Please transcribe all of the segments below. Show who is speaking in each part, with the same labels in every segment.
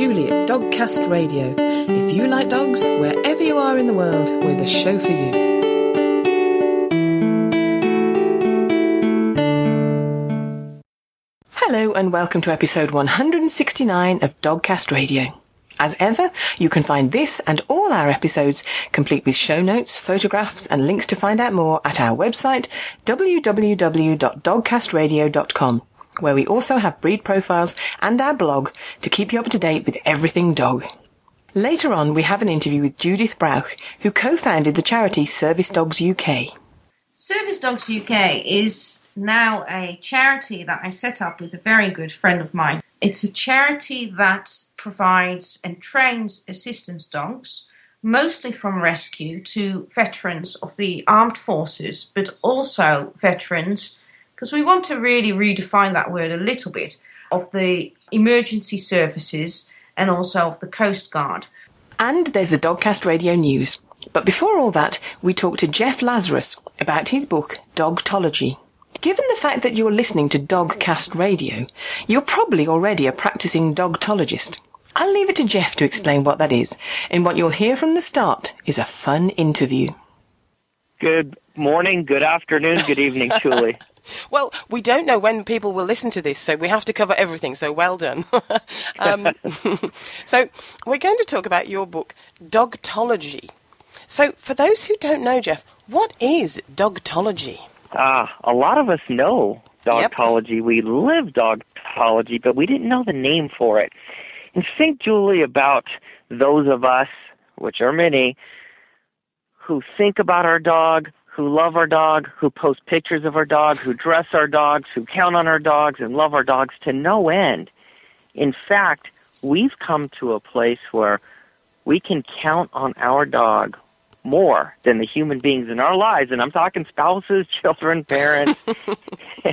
Speaker 1: Julie at Dogcast Radio. If you like dogs, wherever you are in the world, we're the show for you. Hello and welcome to episode 169 of Dogcast Radio. As ever, you can find this and all our episodes, complete with show notes, photographs, and links to find out more at our website, www.dogcastradio.com, where we also have breed profiles and our blog to keep you up to date with everything dog. Later on, we have an interview with Judith Brauch, who co-founded the charity Service Dogs UK.
Speaker 2: Service Dogs UK is now a charity that I set up with a very good friend of mine. It's a charity that provides and trains assistance dogs, mostly from rescue, to veterans of the armed forces, but also veterans, because we want to really redefine that word a little bit, of the emergency services and also of the Coast Guard.
Speaker 1: And there's the Dogcast Radio News. But before all that, we talked to Jeff Lazarus about his book, Dogtology. Given the fact that you're listening to Dogcast Radio, you're probably already a practicing dogtologist. I'll leave it to Jeff to explain what that is, and what you'll hear from the start is a fun interview.
Speaker 3: Good morning, good afternoon, good evening, Julie.
Speaker 4: Well, we don't know when people will listen to this, so we have to cover everything, so well done. um, so, we're going to talk about your book, Dogtology. So, for those who don't know, Jeff, what is dogtology?
Speaker 3: Ah, a lot of us know dogtology. Yep. We live dogtology, but we didn't know the name for it. And think, Julie, about those of us, which are many, who think about our dog, who love our dog, who post pictures of our dog, who dress our dogs, who count on our dogs and love our dogs to no end. In fact, we've come to a place where we can count on our dog more than the human beings in our lives. And I'm talking spouses, children, parents.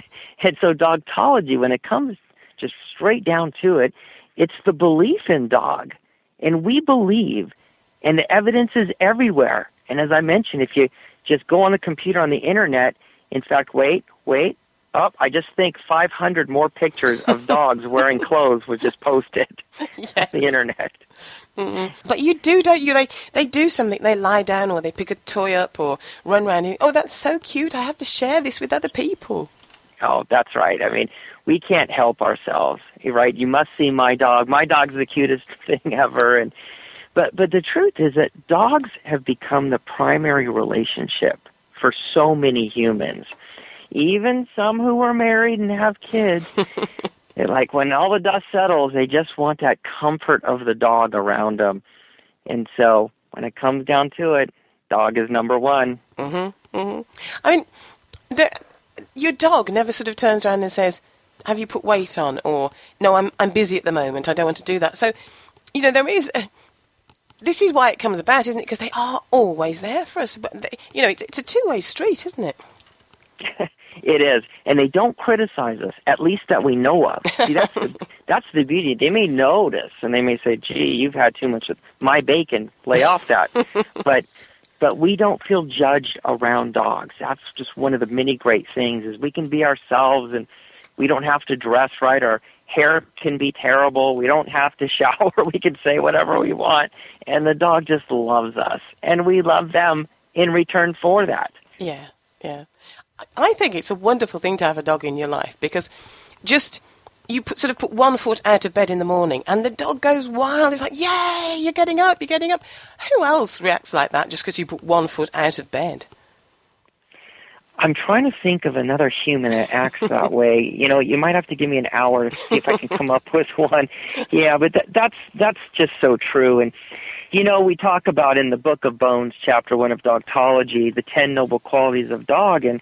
Speaker 3: and so dogtology, when it comes just straight down to it, it's the belief in dog. And we believe, and the evidence is everywhere. And as I mentioned, if you just go on the computer on the internet, in fact, wait, wait, up. Oh, I just think 500 more pictures of dogs wearing clothes was just posted yes. the internet.
Speaker 4: Mm-mm. But you do, don't you? They they do something. They lie down, or they pick a toy up, or run around. And, oh, that's so cute! I have to share this with other people.
Speaker 3: Oh, that's right. I mean, we can't help ourselves, right? You must see my dog. My dog's the cutest thing ever, and but but the truth is that dogs have become the primary relationship for so many humans, even some who are married and have kids. like when all the dust settles, they just want that comfort of the dog around them. And so when it comes down to it, dog is number one.
Speaker 4: Mm-hmm. mm-hmm. I mean, the, your dog never sort of turns around and says, "Have you put weight on?" or "No, I'm I'm busy at the moment. I don't want to do that." So, you know, there is. A, this is why it comes about, isn't it? Because they are always there for us. But they, you know, it's it's a two way street, isn't it?
Speaker 3: It is, and they don't criticize us, at least that we know of. See, that's the, that's the beauty. They may notice, and they may say, "Gee, you've had too much of my bacon. Lay off that." but but we don't feel judged around dogs. That's just one of the many great things is we can be ourselves, and we don't have to dress right. Our hair can be terrible. We don't have to shower. We can say whatever we want, and the dog just loves us, and we love them in return for that.
Speaker 4: Yeah, yeah. I think it's a wonderful thing to have a dog in your life because just you put, sort of put one foot out of bed in the morning and the dog goes wild. It's like, yay, you're getting up, you're getting up. Who else reacts like that just because you put one foot out of bed?
Speaker 3: I'm trying to think of another human that acts that way. You know, you might have to give me an hour to see if I can come up with one. Yeah, but that, that's that's just so true. And you know, we talk about in the Book of Bones, chapter one of Dogtology, the ten noble qualities of dog, and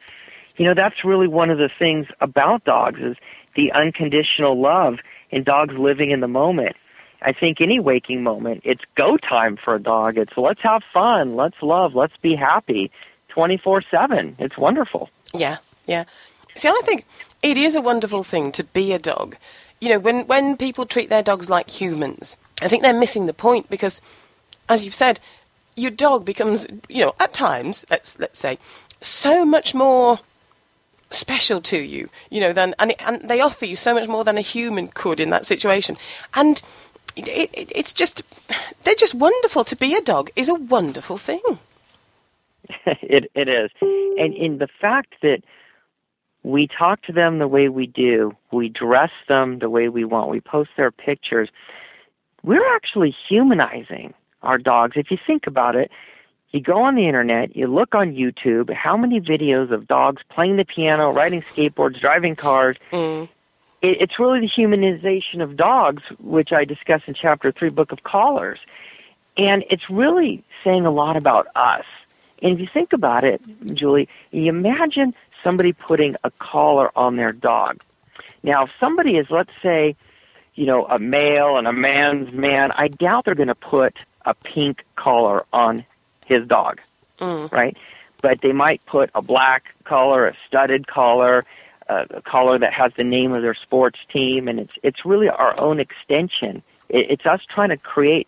Speaker 3: you know, that's really one of the things about dogs is the unconditional love and dogs living in the moment. I think any waking moment, it's go time for a dog. It's let's have fun, let's love, let's be happy 24 7. It's wonderful.
Speaker 4: Yeah, yeah. See, I think it is a wonderful thing to be a dog. You know, when, when people treat their dogs like humans, I think they're missing the point because, as you've said, your dog becomes, you know, at times, let's, let's say, so much more special to you, you know, than and, and they offer you so much more than a human could in that situation. And it, it, it's just they're just wonderful. To be a dog is a wonderful thing.
Speaker 3: it it is, and in the fact that we talk to them the way we do, we dress them the way we want, we post their pictures. We're actually humanizing our dogs. If you think about it, you go on the internet, you look on YouTube, how many videos of dogs playing the piano, riding skateboards, driving cars. Mm. It, it's really the humanization of dogs, which I discuss in chapter three, Book of Collars. And it's really saying a lot about us. And if you think about it, Julie, you imagine somebody putting a collar on their dog. Now, if somebody is, let's say, you know, a male and a man's man, I doubt they're going to put a pink collar on his dog, mm. right? But they might put a black collar, a studded collar, uh, a collar that has the name of their sports team, and it's it's really our own extension. It, it's us trying to create,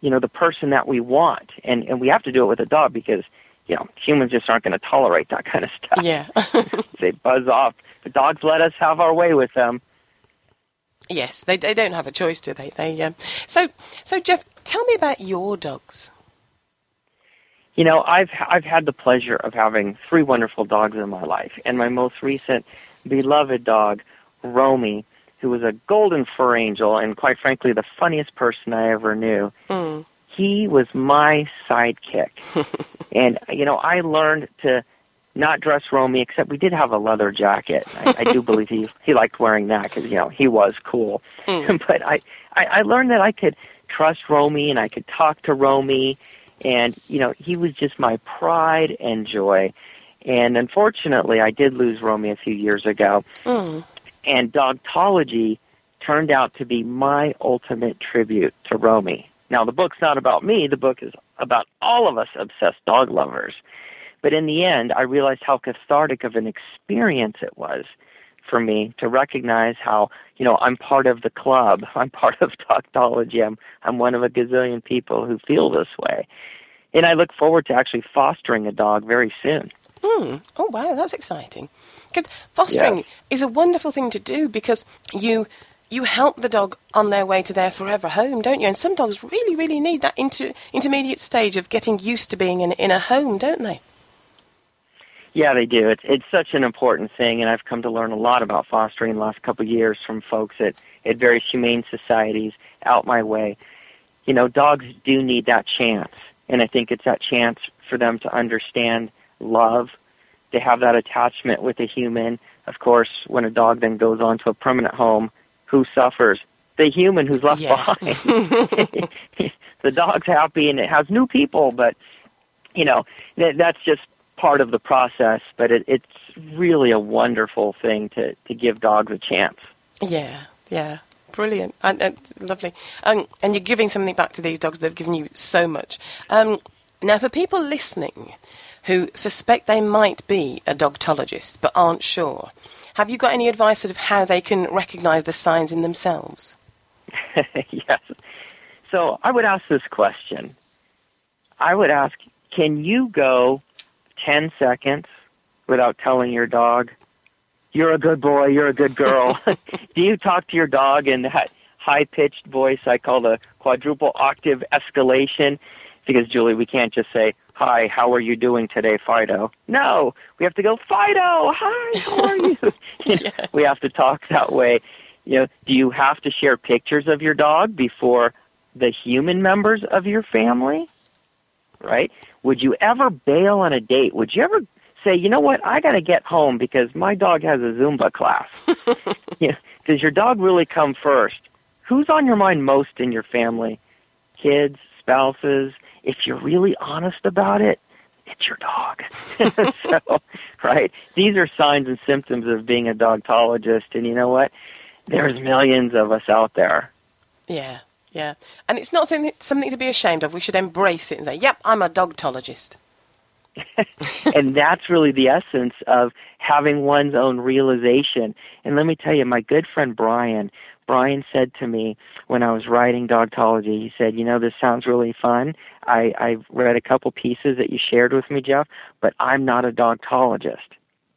Speaker 3: you know, the person that we want, and and we have to do it with a dog because you know humans just aren't going to tolerate that kind of stuff.
Speaker 4: Yeah,
Speaker 3: they buzz off. The dogs let us have our way with them.
Speaker 4: Yes, they they don't have a choice, do they? They um, so so Jeff, tell me about your dogs.
Speaker 3: You know, I've I've had the pleasure of having three wonderful dogs in my life, and my most recent beloved dog, Romy, who was a golden fur angel and quite frankly the funniest person I ever knew. Mm. He was my sidekick, and you know I learned to not dress Romy, except we did have a leather jacket. I, I do believe he he liked wearing that because you know he was cool. Mm. but I, I I learned that I could trust Romy and I could talk to Romy and, you know, he was just my pride and joy. And unfortunately, I did lose Romy a few years ago. Mm. And Dogtology turned out to be my ultimate tribute to Romy. Now, the book's not about me, the book is about all of us obsessed dog lovers. But in the end, I realized how cathartic of an experience it was for me to recognize how, you know, I'm part of the club. I'm part of Dogtology. I'm, I'm one of a gazillion people who feel this way. And I look forward to actually fostering a dog very soon.
Speaker 4: Hmm. Oh, wow, that's exciting. Because fostering yeah. is a wonderful thing to do because you you help the dog on their way to their forever home, don't you? And some dogs really, really need that inter- intermediate stage of getting used to being in, in a home, don't they?
Speaker 3: Yeah, they do. It's it's such an important thing, and I've come to learn a lot about fostering in the last couple of years from folks at at various humane societies out my way. You know, dogs do need that chance, and I think it's that chance for them to understand love, to have that attachment with a human. Of course, when a dog then goes on to a permanent home, who suffers? The human who's left yeah. behind. the dog's happy and it has new people, but you know that, that's just part of the process, but it, it's really a wonderful thing to, to give dogs a chance.
Speaker 4: Yeah, yeah. Brilliant and, and lovely. Um, and you're giving something back to these dogs. They've given you so much. Um, now, for people listening who suspect they might be a dogtologist but aren't sure, have you got any advice sort of how they can recognise the signs in themselves?
Speaker 3: yes. So I would ask this question. I would ask, can you go 10 seconds without telling your dog, you're a good boy, you're a good girl? Do you talk to your dog in that high pitched voice I call the quadruple octave escalation? Because, Julie, we can't just say, Hi, how are you doing today, Fido? No, we have to go, Fido, hi, how are you? yeah. We have to talk that way. You know, do you have to share pictures of your dog before the human members of your family? Right? Would you ever bail on a date? Would you ever say, you know what, I got to get home because my dog has a Zumba class? yeah, does your dog really come first? Who's on your mind most in your family? Kids, spouses? If you're really honest about it, it's your dog. so, right? These are signs and symptoms of being a dogtologist, and you know what? There's millions of us out there.
Speaker 4: Yeah. Yeah, and it's not something, something to be ashamed of. We should embrace it and say, "Yep, I'm a dogtologist."
Speaker 3: and that's really the essence of having one's own realization. And let me tell you, my good friend Brian, Brian said to me when I was writing Dogtology, he said, "You know, this sounds really fun. I I've read a couple pieces that you shared with me, Jeff, but I'm not a dogtologist."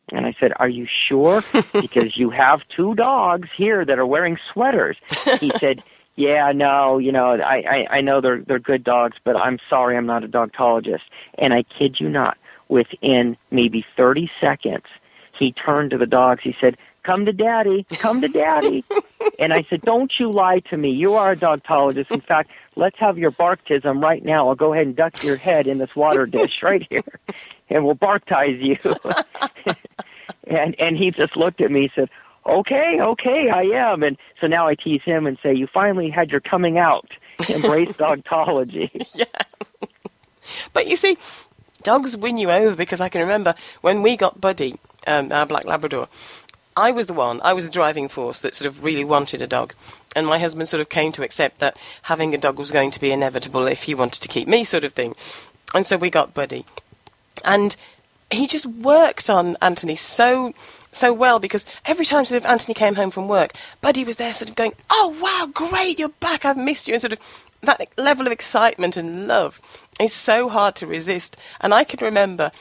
Speaker 3: And I said, Are you sure? because you have two dogs here that are wearing sweaters. He said, yeah, no, you know, I, I, I know they're they're good dogs, but I'm sorry, I'm not a dogtologist. And I kid you not, within maybe 30 seconds, he turned to the dogs. He said, "Come to daddy, come to daddy." and I said, "Don't you lie to me. You are a dogtologist. In fact, let's have your barktism right now. I'll go ahead and duck your head in this water dish right here, and we'll barktize you." and and he just looked at me and said, okay, okay, I am. And so now I tease him and say, you finally had your coming out. Embrace dogtology.
Speaker 4: yeah. But you see, dogs win you over because I can remember when we got Buddy, um, our black Labrador, I was the one, I was the driving force that sort of really wanted a dog. And my husband sort of came to accept that having a dog was going to be inevitable if he wanted to keep me, sort of thing. And so we got Buddy. And he just worked on Anthony so so well because every time sort of Anthony came home from work, Buddy was there sort of going, "Oh wow, great, you're back! I've missed you," and sort of that level of excitement and love is so hard to resist. And I can remember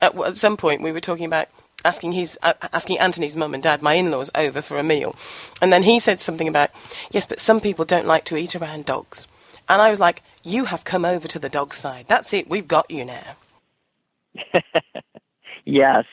Speaker 4: at, at some point we were talking about asking his uh, asking Anthony's mum and dad, my in-laws, over for a meal, and then he said something about, "Yes, but some people don't like to eat around dogs," and I was like, "You have come over to the dog side. That's it. We've got you now."
Speaker 3: yes.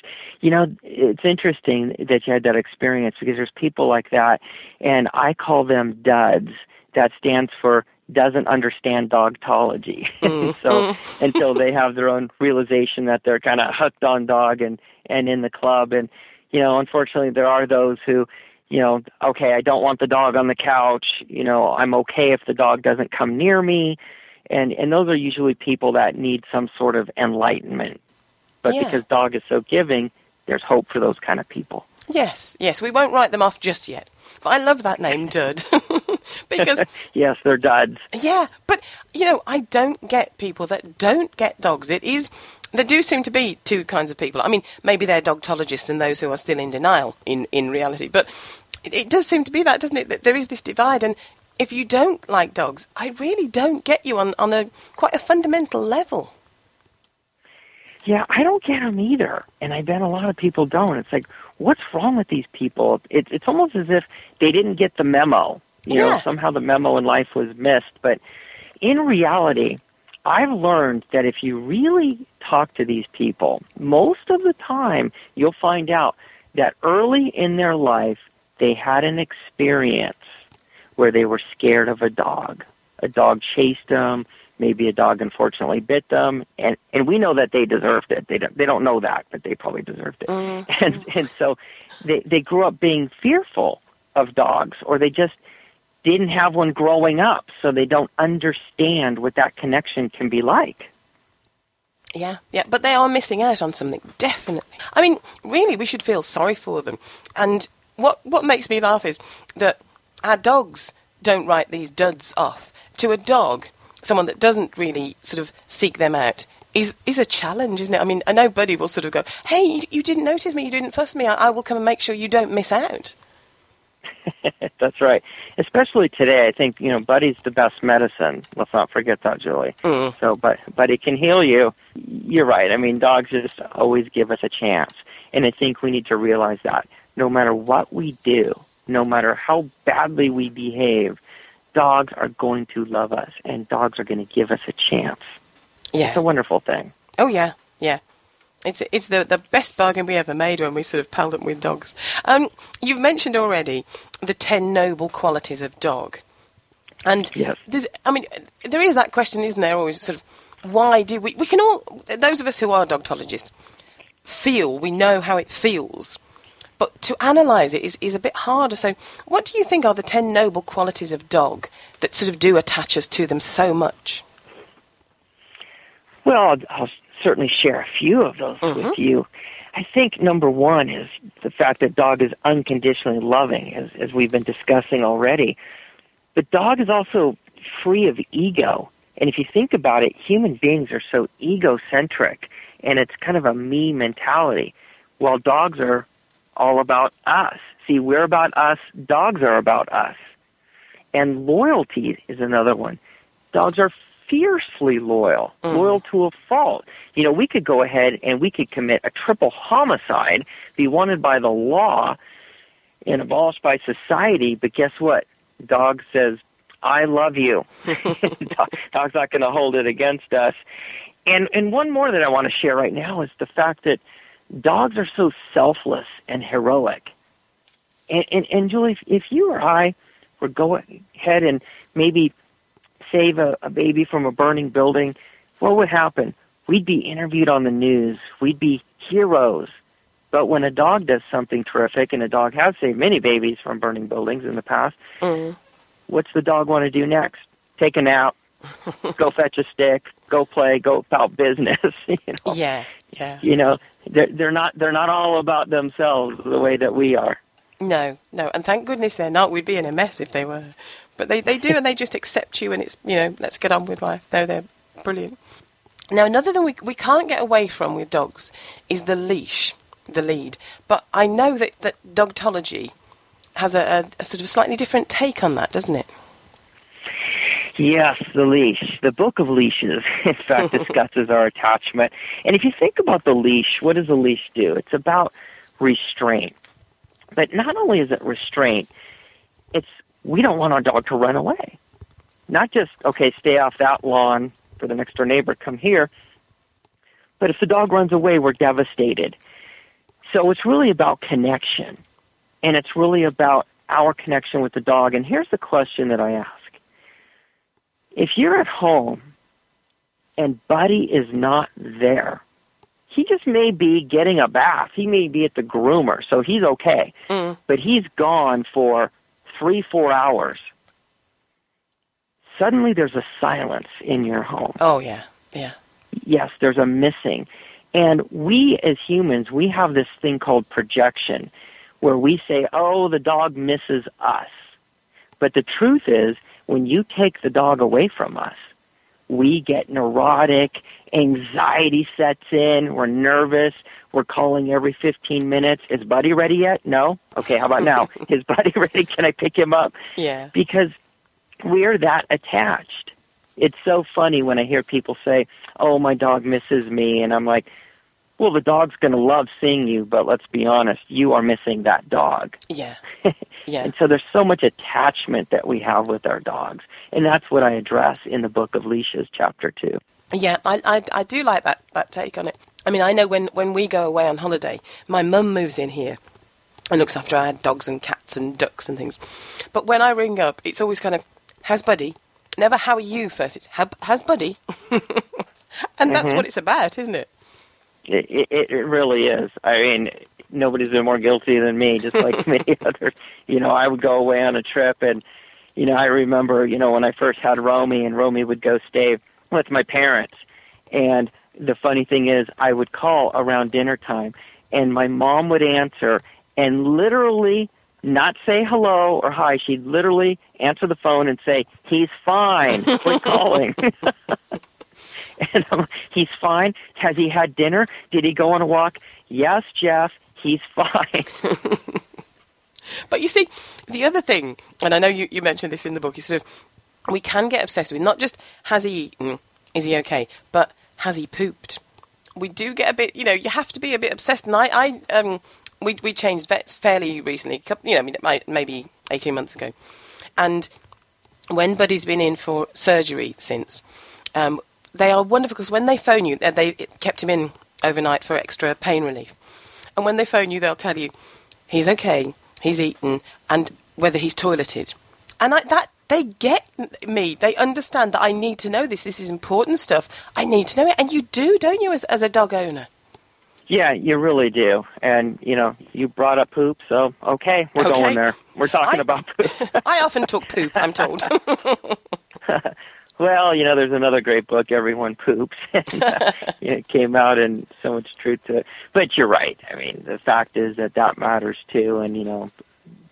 Speaker 3: You know, it's interesting that you had that experience because there's people like that, and I call them duds. That stands for doesn't understand dogtology. Mm. so until they have their own realization that they're kind of hooked on dog and and in the club, and you know, unfortunately, there are those who you know, okay, I don't want the dog on the couch. You know, I'm okay if the dog doesn't come near me. And and those are usually people that need some sort of enlightenment. But yeah. because dog is so giving, there's hope for those kind of people.
Speaker 4: Yes, yes, we won't write them off just yet. But I love that name, Dud. because
Speaker 3: yes, they're duds.
Speaker 4: Yeah, but you know, I don't get people that don't get dogs. It is there do seem to be two kinds of people. I mean, maybe they're dogtologists and those who are still in denial in in reality, but it, it does seem to be that, doesn't it? That there is this divide, and if you don't like dogs, I really don't get you on on a quite a fundamental level.
Speaker 3: Yeah, I don't get them either, and I bet a lot of people don't. It's like, what's wrong with these people? It, it's almost as if they didn't get the memo. You yeah. know, somehow the memo in life was missed. But in reality, I've learned that if you really talk to these people, most of the time you'll find out that early in their life they had an experience where they were scared of a dog. A dog chased them maybe a dog unfortunately bit them and and we know that they deserved it they don't they don't know that but they probably deserved it mm-hmm. and and so they they grew up being fearful of dogs or they just didn't have one growing up so they don't understand what that connection can be like
Speaker 4: yeah, yeah, but they are missing out on something, definitely. I mean, really, we should feel sorry for them. And what what makes me laugh is that our dogs don't write these duds off. To a dog, someone that doesn't really sort of seek them out is is a challenge, isn't it? I mean, Buddy will sort of go, "Hey, you, you didn't notice me, you didn't fuss me. I, I, will come and make sure you don't miss out."
Speaker 3: That's right. Especially today, I think you know Buddy's the best medicine. Let's not forget that, Julie. Mm. So, but Buddy can heal you. You're right. I mean, dogs just always give us a chance, and I think we need to realize that no matter what we do, no matter how badly we behave, dogs are going to love us and dogs are going to give us a chance. Yeah. It's a wonderful thing.
Speaker 4: Oh, yeah, yeah. It's it's the the best bargain we ever made when we sort of palled up with dogs. Um, you've mentioned already the ten noble qualities of dog, and
Speaker 3: yes.
Speaker 4: there's I mean there is that question, isn't there? Always sort of why do we we can all those of us who are dogtologists feel we know how it feels but to analyse it is, is a bit harder. So, what do you think are the 10 noble qualities of dog that sort of do attach us to them so much?
Speaker 3: Well, I'll certainly share a few of those mm-hmm. with you. I think number one is the fact that dog is unconditionally loving, as, as we've been discussing already. But dog is also free of ego. And if you think about it, human beings are so egocentric, and it's kind of a me mentality, while dogs are all about us. See, we're about us, dogs are about us. And loyalty is another one. Dogs are fiercely loyal, mm. loyal to a fault. You know, we could go ahead and we could commit a triple homicide, be wanted by the law, and abolished by society, but guess what? Dog says, I love you. Dog's not going to hold it against us. And and one more that I want to share right now is the fact that dogs are so selfless and heroic. And and, and Julie, if, if you or I were go ahead and maybe save a, a baby from a burning building, what would happen? We'd be interviewed on the news. We'd be heroes. But when a dog does something terrific, and a dog has saved many babies from burning buildings in the past,
Speaker 4: Mm.
Speaker 3: what's the dog want to do next? Take a nap, go fetch a stick, go play, go about business. You know,
Speaker 4: Yeah, yeah.
Speaker 3: you know, they're, they're not they're not all about themselves the way that we are.
Speaker 4: No, no, and thank goodness they're not. We'd be in a mess if they were. But they, they do, and they just accept you, and it's you know, let's get on with life. They're they're brilliant. Now, another thing we we can't get away from with dogs is the leash, the lead. But I know that that dogtology has a, a, a sort of slightly different take on that, doesn't it?
Speaker 3: Yes, the leash. The book of leashes, in fact, discusses our attachment. And if you think about the leash, what does the leash do? It's about restraint. But not only is it restraint, it's we don't want our dog to run away. Not just, okay, stay off that lawn for the next door neighbor, come here. But if the dog runs away, we're devastated. So it's really about connection. And it's really about our connection with the dog. And here's the question that I ask if you're at home and Buddy is not there, he just may be getting a bath. He may be at the groomer, so he's okay.
Speaker 4: Mm.
Speaker 3: But he's gone for three, four hours. Suddenly there's a silence in your home.
Speaker 4: Oh yeah, yeah.
Speaker 3: Yes, there's a missing. And we as humans, we have this thing called projection where we say, oh, the dog misses us. But the truth is, when you take the dog away from us, we get neurotic, anxiety sets in, we're nervous, we're calling every 15 minutes. Is Buddy ready yet? No? Okay, how about now? Is Buddy ready? Can I pick him up?
Speaker 4: Yeah.
Speaker 3: Because we're that attached. It's so funny when I hear people say, "Oh, my dog misses me," and I'm like, "Well, the dog's going to love seeing you, but let's be honest, you are missing that dog."
Speaker 4: Yeah. Yeah.
Speaker 3: And so there's so much attachment that we have with our dogs, and that's what I address in the book of Leashes, chapter two.
Speaker 4: Yeah, I, I, I do like that, that take on it. I mean, I know when, when we go away on holiday, my mum moves in here and looks after our dogs and cats and ducks and things. But when I ring up, it's always kind of, how's Buddy? Never how are you first. It's, how's Buddy? and that's what mm-hmm. it's about, isn't it?
Speaker 3: It, it, it really is. I mean, nobody's been more guilty than me, just like many others. You know, I would go away on a trip, and you know, I remember, you know, when I first had Romy, and Romy would go stay with my parents, and the funny thing is, I would call around dinner time, and my mom would answer, and literally not say hello or hi. She'd literally answer the phone and say, "He's fine. Quit calling." And I'm he's fine. Has he had dinner? Did he go on a walk? Yes, Jeff. He's fine.
Speaker 4: But you see, the other thing, and I know you, you mentioned this in the book, is sort of, we can get obsessed with not just has he eaten, is he okay, but has he pooped? We do get a bit, you know, you have to be a bit obsessed. And I, I um, we, we changed vets fairly recently, you know, maybe 18 months ago. And when Buddy's been in for surgery since, um, they are wonderful because when they phone you, they kept him in overnight for extra pain relief. And when they phone you, they'll tell you he's okay, he's eaten, and whether he's toileted. And I, that they get me. They understand that I need to know this. This is important stuff. I need to know it, and you do, don't you, as as a dog owner?
Speaker 3: yeah, you really do. And you know, you brought up poop, so okay, we're
Speaker 4: Okay.
Speaker 3: going there. We're talking
Speaker 4: I-
Speaker 3: about poop.
Speaker 4: I often talk poop. I'm told.
Speaker 3: well, you know, there's another great book, Everyone Poops. and, uh, it came out and so much truth to it. But you're right. I mean, the fact is that that matters too. And you know,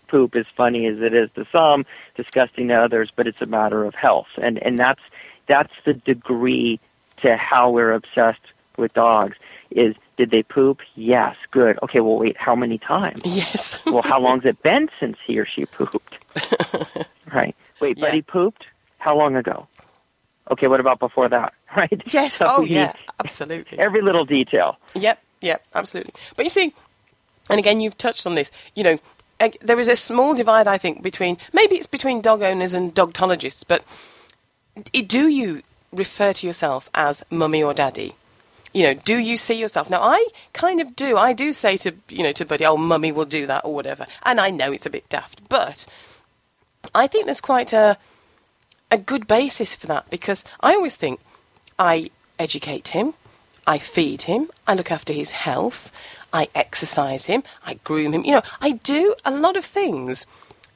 Speaker 3: poop, as funny as it is to some, disgusting to others, but it's a matter of health. And and that's that's the degree to how we're obsessed with dogs. Is did they poop? Yes, good. Okay, well, wait, how many times?
Speaker 4: yes.
Speaker 3: well, how long's it been since he or she pooped? right. Wait,
Speaker 4: Yeah.
Speaker 3: Buddy pooped? How long ago? Okay, what about before that? Right?
Speaker 4: Yes.
Speaker 3: So
Speaker 4: oh, yeah. Absolutely.
Speaker 3: Every little detail.
Speaker 4: Yep, yep, absolutely. But you see, and again, you've touched on this. You know, there is a small divide, I think, between maybe it's between dog owners and dogtologists, but do you refer to yourself as mummy or daddy? You know, do you see yourself? Now, I kind of do. I do say to you know to Buddy, "Oh, mummy will do that" or whatever, and I know it's a bit daft, but I think there's quite a a good basis for that because I always think I educate him, I feed him, I look after his health, I exercise him, I groom him. You know, I do a lot of things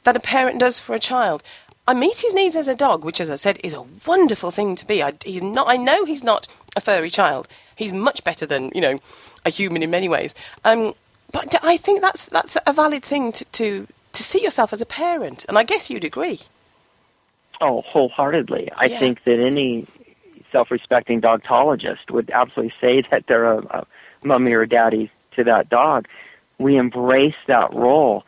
Speaker 4: that a parent does for a child. I meet his needs as a dog, which, as I said, is a wonderful thing to be. I, he's not. I know he's not a furry child. He's much better than you know a human in many ways. Um, but I think that's that's a valid thing to, to to see yourself as a parent, and I guess you'd agree.
Speaker 3: Oh, wholeheartedly. I
Speaker 4: Yeah.
Speaker 3: think that any self-respecting dogtologist would absolutely say that they're a, a mummy or daddy to that dog. We embrace that role.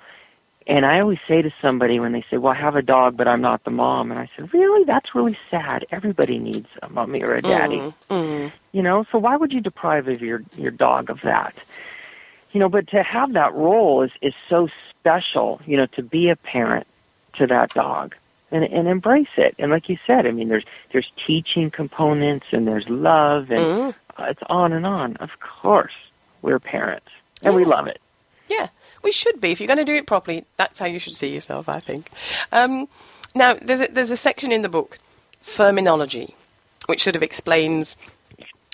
Speaker 3: And I always say to somebody when they say, "Well, I have a dog, but I'm not the mom," and I said, "Really? That's really sad. Everybody needs a mommy or a daddy."
Speaker 4: Mm, mm.
Speaker 3: You know, so why would you deprive of your your dog of that? You know, but to have that role is is so special. You know, to be a parent to that dog and and embrace it. And like you said, I mean, there's there's teaching components and there's love and
Speaker 4: Mm.
Speaker 3: uh, it's on and on. Of course, we're parents and we love it.
Speaker 4: Yeah, we should be. If you're going to do it properly, that's how you should see yourself, I think. Um, now, there's a, there's a section in the book, Terminology, which sort of explains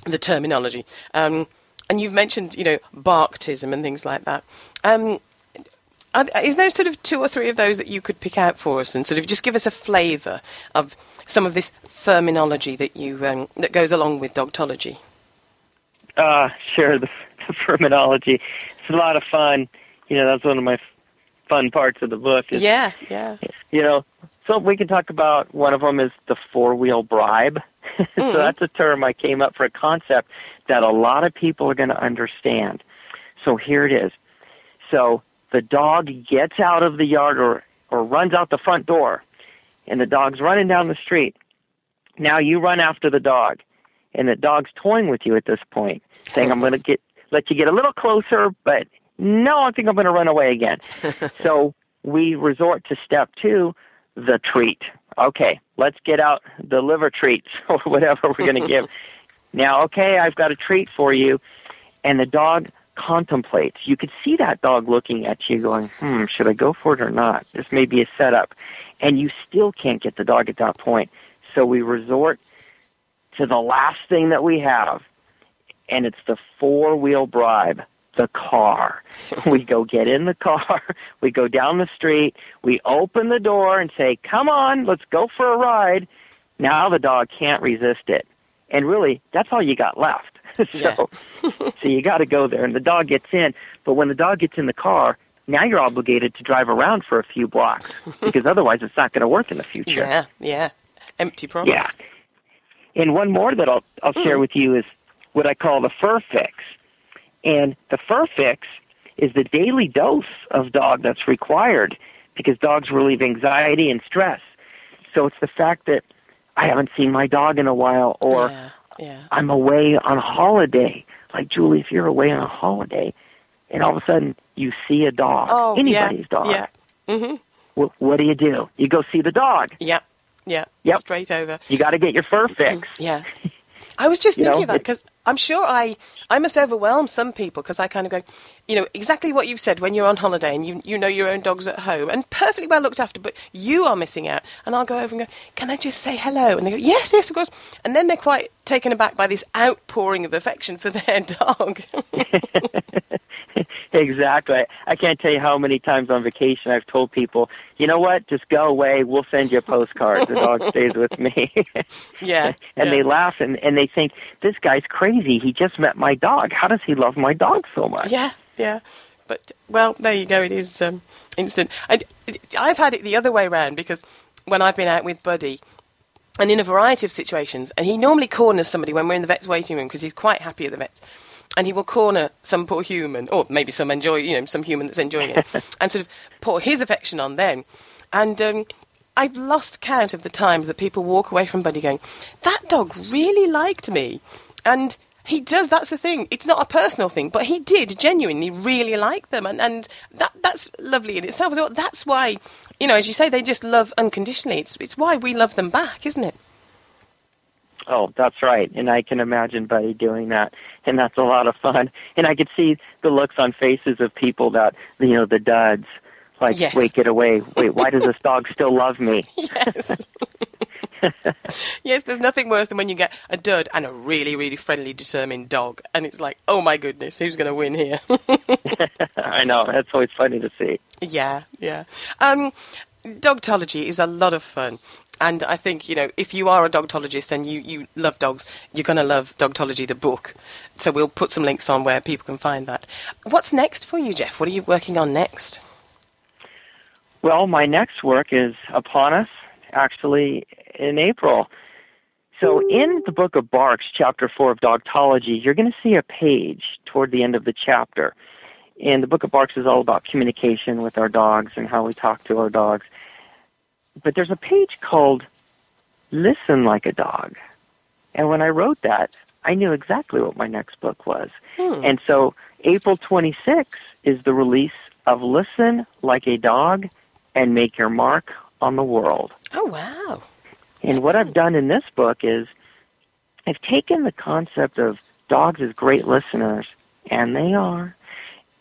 Speaker 4: the terminology. Um, and you've mentioned, you know, barktism and things like that. Um, are, is there sort of two or three of those that you could pick out for us and sort of just give us a flavour of some of this terminology that you um, that goes along with dogtology?
Speaker 3: Uh, sure, the, the terminology. It's a lot of fun. You know, that's one of my fun parts of the book. Is,
Speaker 4: Yeah, yeah.
Speaker 3: You know, so we can talk about one of them is the four wheel bribe. so mm-hmm. that's a term I came up for a concept that a lot of people are going to understand. So here it is. So the dog gets out of the yard or, or runs out the front door, and the dog's running down the street. Now you run after the dog, and the dog's toying with you at this point, saying, "I'm going to get let you get a little closer, but no, I think I'm going to run away again." so we resort to step two, the treat. Okay, let's get out the liver treats or whatever we're going to give. Now, okay, I've got a treat for you, and the dog contemplates. You could see that dog looking at you, going, "Hmm, should I go for it or not? This may be a setup," and you still can't get the dog at that point. So we resort to the last thing that we have, and it's the four wheel bribe the car. we go get in the car, we go down the street, we open the door and say, Come on, let's go for a ride. Now the dog can't resist it. And really, that's all you got left. so, so you got to go there, and the dog gets in. But when the dog gets in the car, now you're obligated to drive around for a few blocks because otherwise it's not going to work in the future.
Speaker 4: Yeah, yeah. Empty promise.
Speaker 3: Yeah. And one more that I'll I'll share hmm. with you is what I call the fur fix. And the fur fix is the daily dose of dog that's required because dogs relieve anxiety and stress. So it's the fact that I haven't seen my dog in a while or
Speaker 4: yeah, yeah.
Speaker 3: I'm away on holiday. Like Julie, if you're away on a holiday and all of a sudden you see a dog,
Speaker 4: Oh,
Speaker 3: anybody's
Speaker 4: yeah,
Speaker 3: dog,
Speaker 4: Yeah. Mm-hmm.
Speaker 3: wh- what do you do? You go see the dog.
Speaker 4: Yeah. Yeah.
Speaker 3: Yep.
Speaker 4: Straight over.
Speaker 3: You got to get your fur fix.
Speaker 4: Yeah. I was just
Speaker 3: You
Speaker 4: thinking
Speaker 3: know,
Speaker 4: that because I'm sure I I must overwhelm some people because I kind of go, you know, exactly what you've said when you're on holiday and you you know your own dog's at home and perfectly well looked after, but you are missing out. And I'll go over and go, can I just say hello? And they go, yes, yes, of course. And then they're quite taken aback by this outpouring of affection for their dog.
Speaker 3: Exactly. I can't tell you how many times on vacation I've told people, you know what, just go away. We'll send you a postcard. The dog stays with me.
Speaker 4: yeah.
Speaker 3: and
Speaker 4: yeah.
Speaker 3: they laugh and, and they think, this guy's crazy. He just met my dog. How does he love my dog so much?
Speaker 4: Yeah, yeah. But well, there you go. It is um, instant. And I've had it the other way round because when I've been out with Buddy, and in a variety of situations, and he normally corners somebody when we're in the vet's waiting room because he's quite happy at the vet's, and he will corner some poor human, or maybe some enjoy, you know, some human that's enjoying it, and sort of pour his affection on them. And um, I've lost count of the times that people walk away from Buddy going, "That dog really liked me," and He does. That's the thing. It's not a personal thing, but he did genuinely really like them, and and that that's lovely in itself. That's why, you know, as you say, they just love unconditionally. It's it's why we love them back, isn't it?
Speaker 3: Oh, that's right. And I can imagine Buddy doing that. And that's a lot of fun. And I could see the looks on faces of people that, you know, the duds. Like,
Speaker 4: Yes.
Speaker 3: wait, get away. Wait, why does this dog still love me?
Speaker 4: Yes. yes, there's nothing worse than when you get a dud and a really, really friendly, determined dog, and it's like, oh my goodness, who's going to win here?
Speaker 3: I know. That's always funny to see.
Speaker 4: yeah, yeah. Um, dogtology is a lot of fun. And I think, you know, if you are a dogtologist and you, you love dogs, you're going to love Dogtology, the book. So we'll put some links on where people can find that. What's next for you, Jeff? What are you working on next?
Speaker 3: Well, my next work is upon us, actually, in April. So, in the book of Barks, chapter 4 of Dogtology, you're going to see a page toward the end of the chapter. And the book of Barks is all about communication with our dogs and how we talk to our dogs. But there's a page called Listen Like a Dog. And when I wrote that, I knew exactly what my next book was.
Speaker 4: Hmm.
Speaker 3: And so, April 26th is the release of Listen Like a Dog and Make Your Mark on the World.
Speaker 4: Oh, wow.
Speaker 3: And what I've done in this book is I've taken the concept of dogs as great listeners, and they are,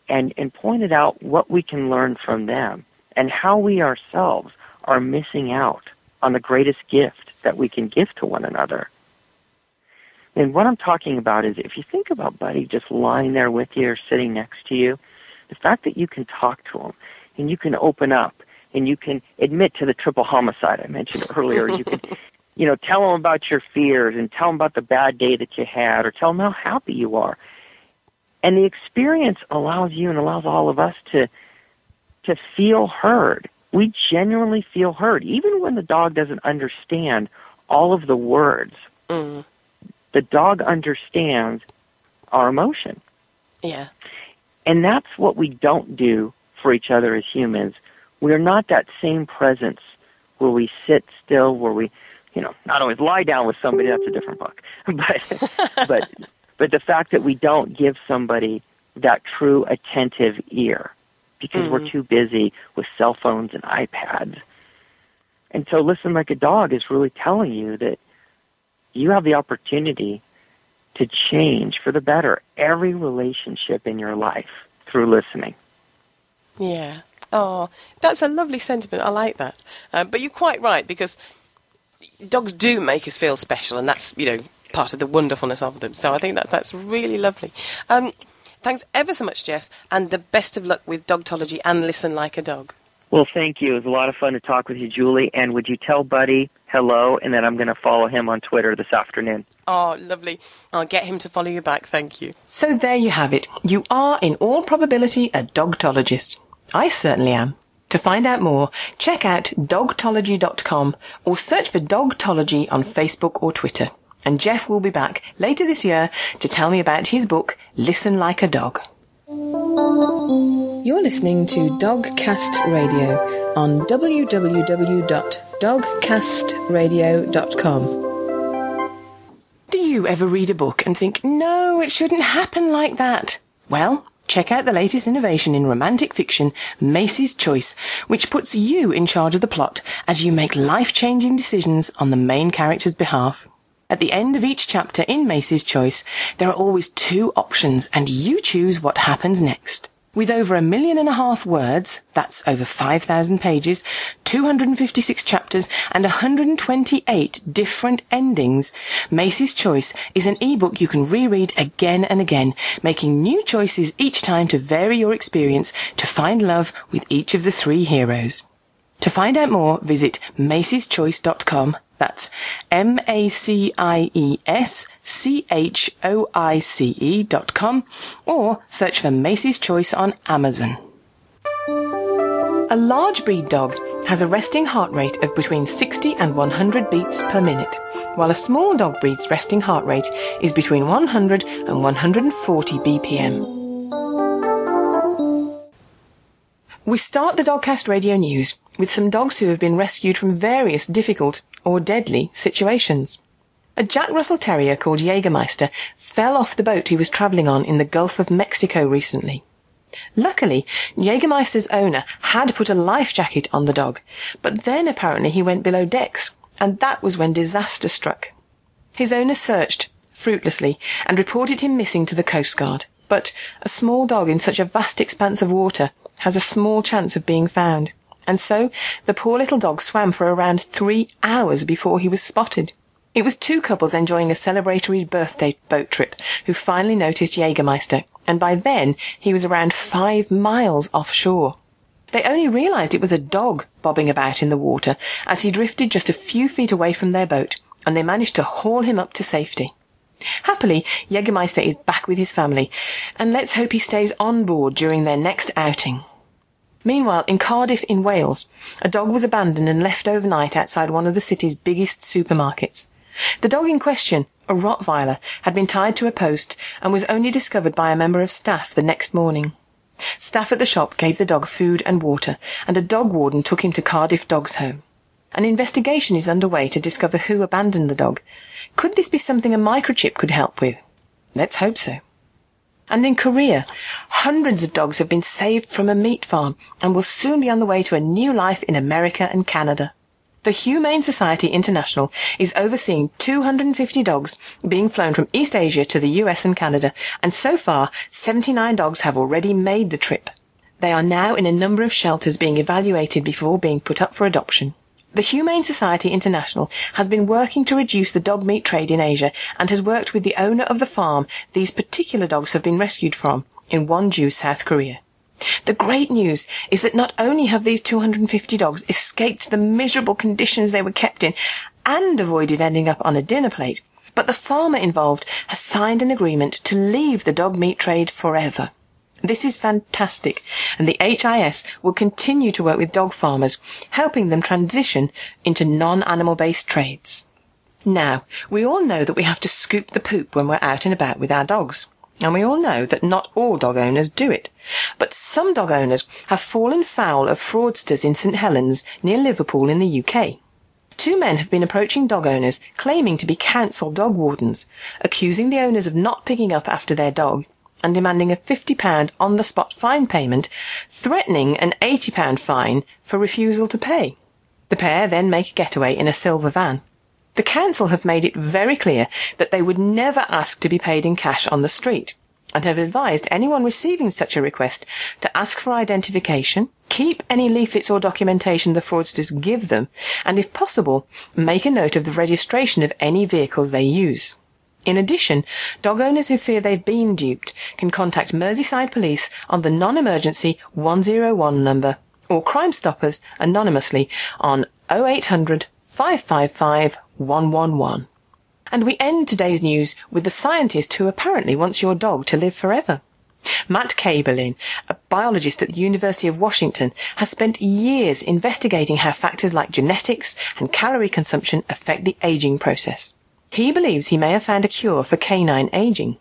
Speaker 3: and, and pointed out what we can learn from them and how we ourselves are missing out on the greatest gift that we can give to one another. And what I'm talking about is if you think about Buddy just lying there with you or sitting next to you, the fact that you can talk to him and you can open up and you can admit to the triple homicide I mentioned earlier. You can, you know, tell them about your fears and tell them about the bad day that you had or tell them how happy you are. And the experience allows you and allows all of us to to feel heard. We genuinely feel heard, even when the dog doesn't understand all of the words.
Speaker 4: Mm.
Speaker 3: The dog understands our emotion.
Speaker 4: Yeah.
Speaker 3: And that's what we don't do for each other as humans. We're not that same presence where we sit still, where we, you know, not always lie down with somebody. That's a different book. But, but, but the fact that we don't give somebody that true attentive ear because we're mm-hmm. too busy with cell phones and iPads. And so, listen like a dog is really telling you that you have the opportunity to change for the better every relationship in your life through listening.
Speaker 4: Yeah. Oh, that's a lovely sentiment. I like that. Um, but you're quite right because dogs do make us feel special, and that's you know part of the wonderfulness of them. So I think that that's really lovely. Um, thanks ever so much, Jeff, and the best of luck with Dogtology and Listen Like a Dog.
Speaker 3: Well, thank you. It was a lot of fun to talk with you, Julie. And would you tell Buddy hello, and then I'm going to follow him on Twitter this afternoon.
Speaker 4: Oh, lovely. I'll get him to follow you back. Thank you.
Speaker 1: So there you have it. You are, in all probability, a dogtologist. I certainly am. To find out more, check out dogtology.com or search for Dogtology on Facebook or Twitter. And Jeff will be back later this year to tell me about his book, Listen Like a Dog. You're listening to Dogcast Radio on www.dogcastradio.com. Do you ever read a book and think, no, it shouldn't happen like that? Well, check out the latest innovation in romantic fiction, Macie's Choice, which puts you in charge of the plot as you make life-changing decisions on the main character's behalf. At the end of each chapter in Macie's Choice, there are always two options and you choose what happens next. With over a million and a half words, that's over 5,000 pages, 256 chapters, and 128 different endings, Macie's Choice is an ebook you can reread again and again, making new choices each time to vary your experience to find love with each of the three heroes. To find out more, visit macieschoice.com. That's M-A-C-I-E-S-C-H-O-I-C-E dot com or search for Macie's Choice on Amazon. A large breed dog has a resting heart rate of between 60 and 100 beats per minute, while a small dog breed's resting heart rate is between 100 and 140 BPM. We start the Dogcast Radio News with some dogs who have been rescued from various difficult or deadly situations. A Jack Russell Terrier called Jägermeister fell off the boat he was travelling on in the Gulf of Mexico recently. Luckily, Jägermeister's owner had put a life jacket on the dog, but then apparently he went below decks, and that was when disaster struck. His owner searched, fruitlessly, and reported him missing to the Coast Guard. But a small dog in such a vast expanse of water has a small chance of being found, and so the poor little dog swam for around three hours before he was spotted. It was two couples enjoying a celebratory birthday boat trip who finally noticed Jägermeister, and by then he was around five miles offshore. They only realised it was a dog bobbing about in the water as he drifted just a few feet away from their boat, and they managed to haul him up to safety. Happily, Jägermeister is back with his family, and let's hope he stays on board during their next outing. Meanwhile, in Cardiff in Wales, a dog was abandoned and left overnight outside one of the city's biggest supermarkets. The dog in question, a Rottweiler, had been tied to a post and was only discovered by a member of staff the next morning. Staff at the shop gave the dog food and water, and a dog warden took him to Cardiff Dogs Home. An investigation is underway to discover who abandoned the dog. Could this be something a microchip could help with? Let's hope so. And in Korea, hundreds of dogs have been saved from a meat farm and will soon be on the way to a new life in America and Canada. The Humane Society International is overseeing 250 dogs being flown from East Asia to the US and Canada, and so far, 79 dogs have already made the trip. They are now in a number of shelters being evaluated before being put up for adoption. The Humane Society International has been working to reduce the dog meat trade in Asia and has worked with the owner of the farm these particular dogs have been rescued from in Wonju, South Korea. The great news is that not only have these 250 dogs escaped the miserable conditions they were kept in and avoided ending up on a dinner plate, but the farmer involved has signed an agreement to leave the dog meat trade forever. This is fantastic, and the HIS will continue to work with dog farmers, helping them transition into non-animal based trades. Now, we all know that we have to scoop the poop when we're out and about with our dogs. And we all know that not all dog owners do it. But some dog owners have fallen foul of fraudsters in St Helens near Liverpool in the UK. Two men have been approaching dog owners claiming to be council dog wardens, accusing the owners of not picking up after their dog and demanding a £50 on the spot fine payment, threatening an £80 fine for refusal to pay. The pair then make a getaway in a silver van. The council have made it very clear that they would never ask to be paid in cash on the street and have advised anyone receiving such a request to ask for identification, keep any leaflets or documentation the fraudsters give them, and if possible, make a note of the registration of any vehicles they use. In addition, dog owners who fear they've been duped can contact Merseyside Police on the non-emergency 101 number or Crime Stoppers anonymously on 0800 555 111. And we end today's news with the scientist who apparently wants your dog to live forever. Matt Kaeberlein, a biologist at the University of Washington, has spent years investigating how factors like genetics and calorie consumption affect the aging process. He believes he may have found a cure for canine aging.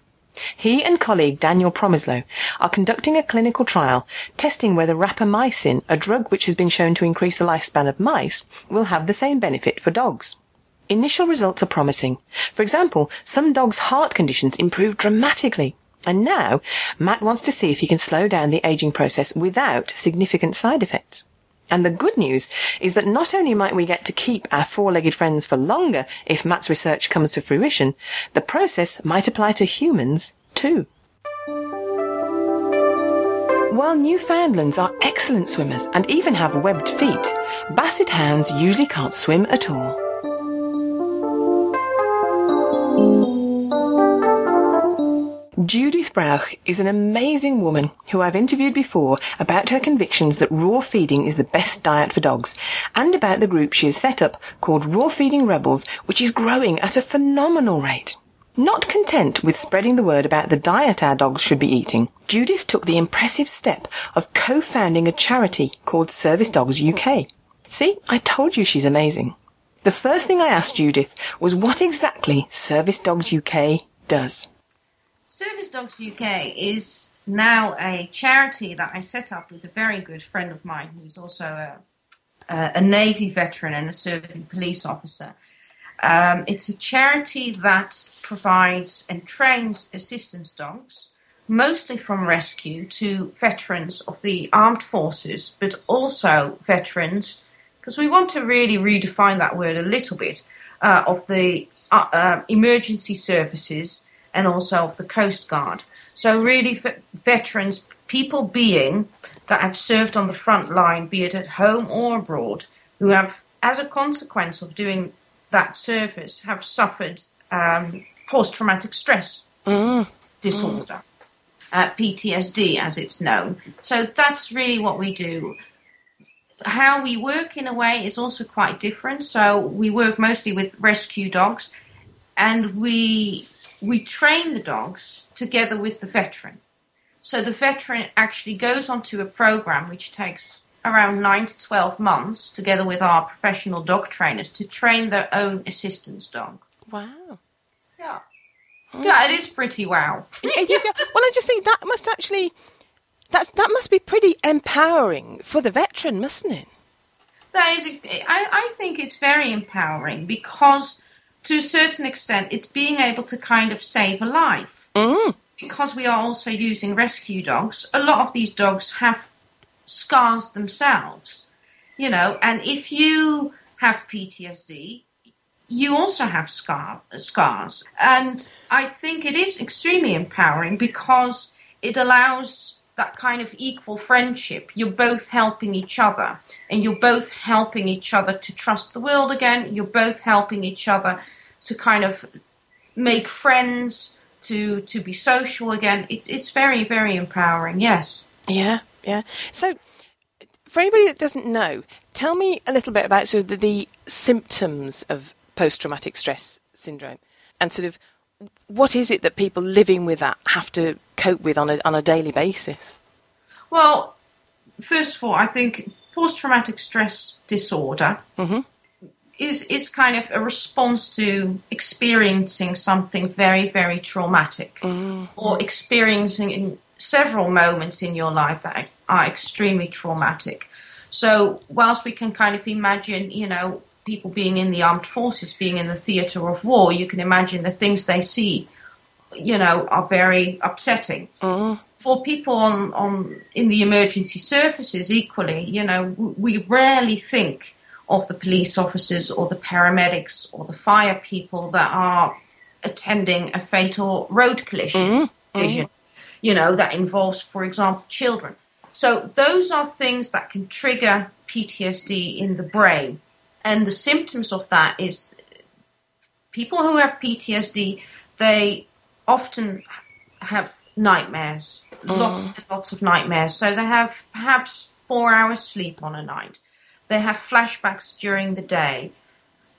Speaker 1: He and colleague Daniel Promislow are conducting a clinical trial testing whether rapamycin, a drug which has been shown to increase the lifespan of mice, will have the same benefit for dogs. Initial results are promising. For example, some dogs' heart conditions improve dramatically. And now, Matt wants to see if he can slow down the aging process without significant side effects. And the good news is that not only might we get to keep our four-legged friends for longer if Matt's research comes to fruition, the process might apply to humans too. While Newfoundlands are excellent swimmers and even have webbed feet, Basset hounds usually can't swim at all. Judith Brauch is an amazing woman who I've interviewed before about her convictions that raw feeding is the best diet for dogs and about the group she has set up called Raw Feeding Rebels, which is growing at a phenomenal rate. Not content with spreading the word about the diet our dogs should be eating, Judith took the impressive step of co-founding a charity called Service Dogs UK. See, I told you she's amazing. The first thing I asked Judith was what exactly Service Dogs UK does.
Speaker 2: Service Dogs UK is now a charity that I set up with a very good friend of mine who's also a, a, a Navy veteran and a serving police officer. Um, it's a charity that provides and trains assistance dogs, mostly from rescue, to veterans of the armed forces, but also veterans, because we want to really redefine that word a little bit, uh, of the uh, uh, emergency services and also of the Coast Guard. So, really, veterans, people being that have served on the front line, be it at home or abroad, who have, as a consequence of doing that service, have suffered um, post traumatic stress disorder. Uh, PTSD, as it's known. So that's really what we do. How we work in a way is also quite different. So we work mostly with rescue dogs, and we we train the dogs together with the veteran. So the veteran actually goes onto a program which takes around nine to twelve months, together with our professional dog trainers, to train their own assistance dog.
Speaker 4: Wow.
Speaker 2: Yeah, yeah, it is pretty wow.
Speaker 4: Yeah, you go- well, I just think that must actually that's that must be pretty empowering for the veteran, mustn't it?
Speaker 2: That is, I, I think it's very empowering because, to a certain extent, it's being able to kind of save a life.
Speaker 4: Mm.
Speaker 2: Because we are also using rescue dogs, a lot of these dogs have scars themselves, you know, and if you have PTSD, you also have scar, scars. And I think it is extremely empowering because it allows that kind of equal friendship. You're both helping each other, and you're both helping each other to trust the world again. You're both helping each other to kind of make friends, to to be social again. It, it's very very empowering. Yes.
Speaker 4: Yeah, yeah. So, for anybody that doesn't know, tell me a little bit about sort of the, the symptoms of post-traumatic stress syndrome, and sort of what is it that people living with that have to cope with on a on a daily basis?
Speaker 2: Well, first of all, I think post-traumatic stress disorder
Speaker 4: Mhm.
Speaker 2: is is kind of a response to experiencing something very very traumatic, or experiencing in several moments in your life that are extremely traumatic. So, whilst we can kind of imagine, you know, people being in the armed forces, being in the theatre of war, you can imagine the things they see, you know, are very upsetting mm. for people on, on in the emergency services equally, you know, we rarely think of the police officers or the paramedics or the fire people that are attending a fatal road collision, mm, mm. collision, you know, that involves, for example, children. So those are things that can trigger PTSD in the brain. And the symptoms of that is people who have PTSD, they often have nightmares, lots and lots of nightmares. So they have perhaps four hours sleep on a night. They have flashbacks during the day.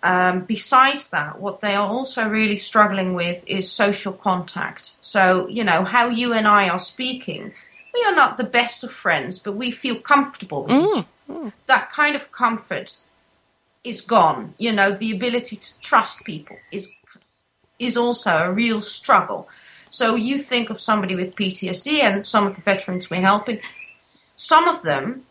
Speaker 2: Um, besides that, what they are also really struggling with is social contact. So, you know, how you and I are speaking, we are not the best of friends, but we feel comfortable with each other. That kind of comfort is gone. You know, the ability to trust people is is also a real struggle. So you think of somebody with PTSD and some of the veterans we're helping, some of them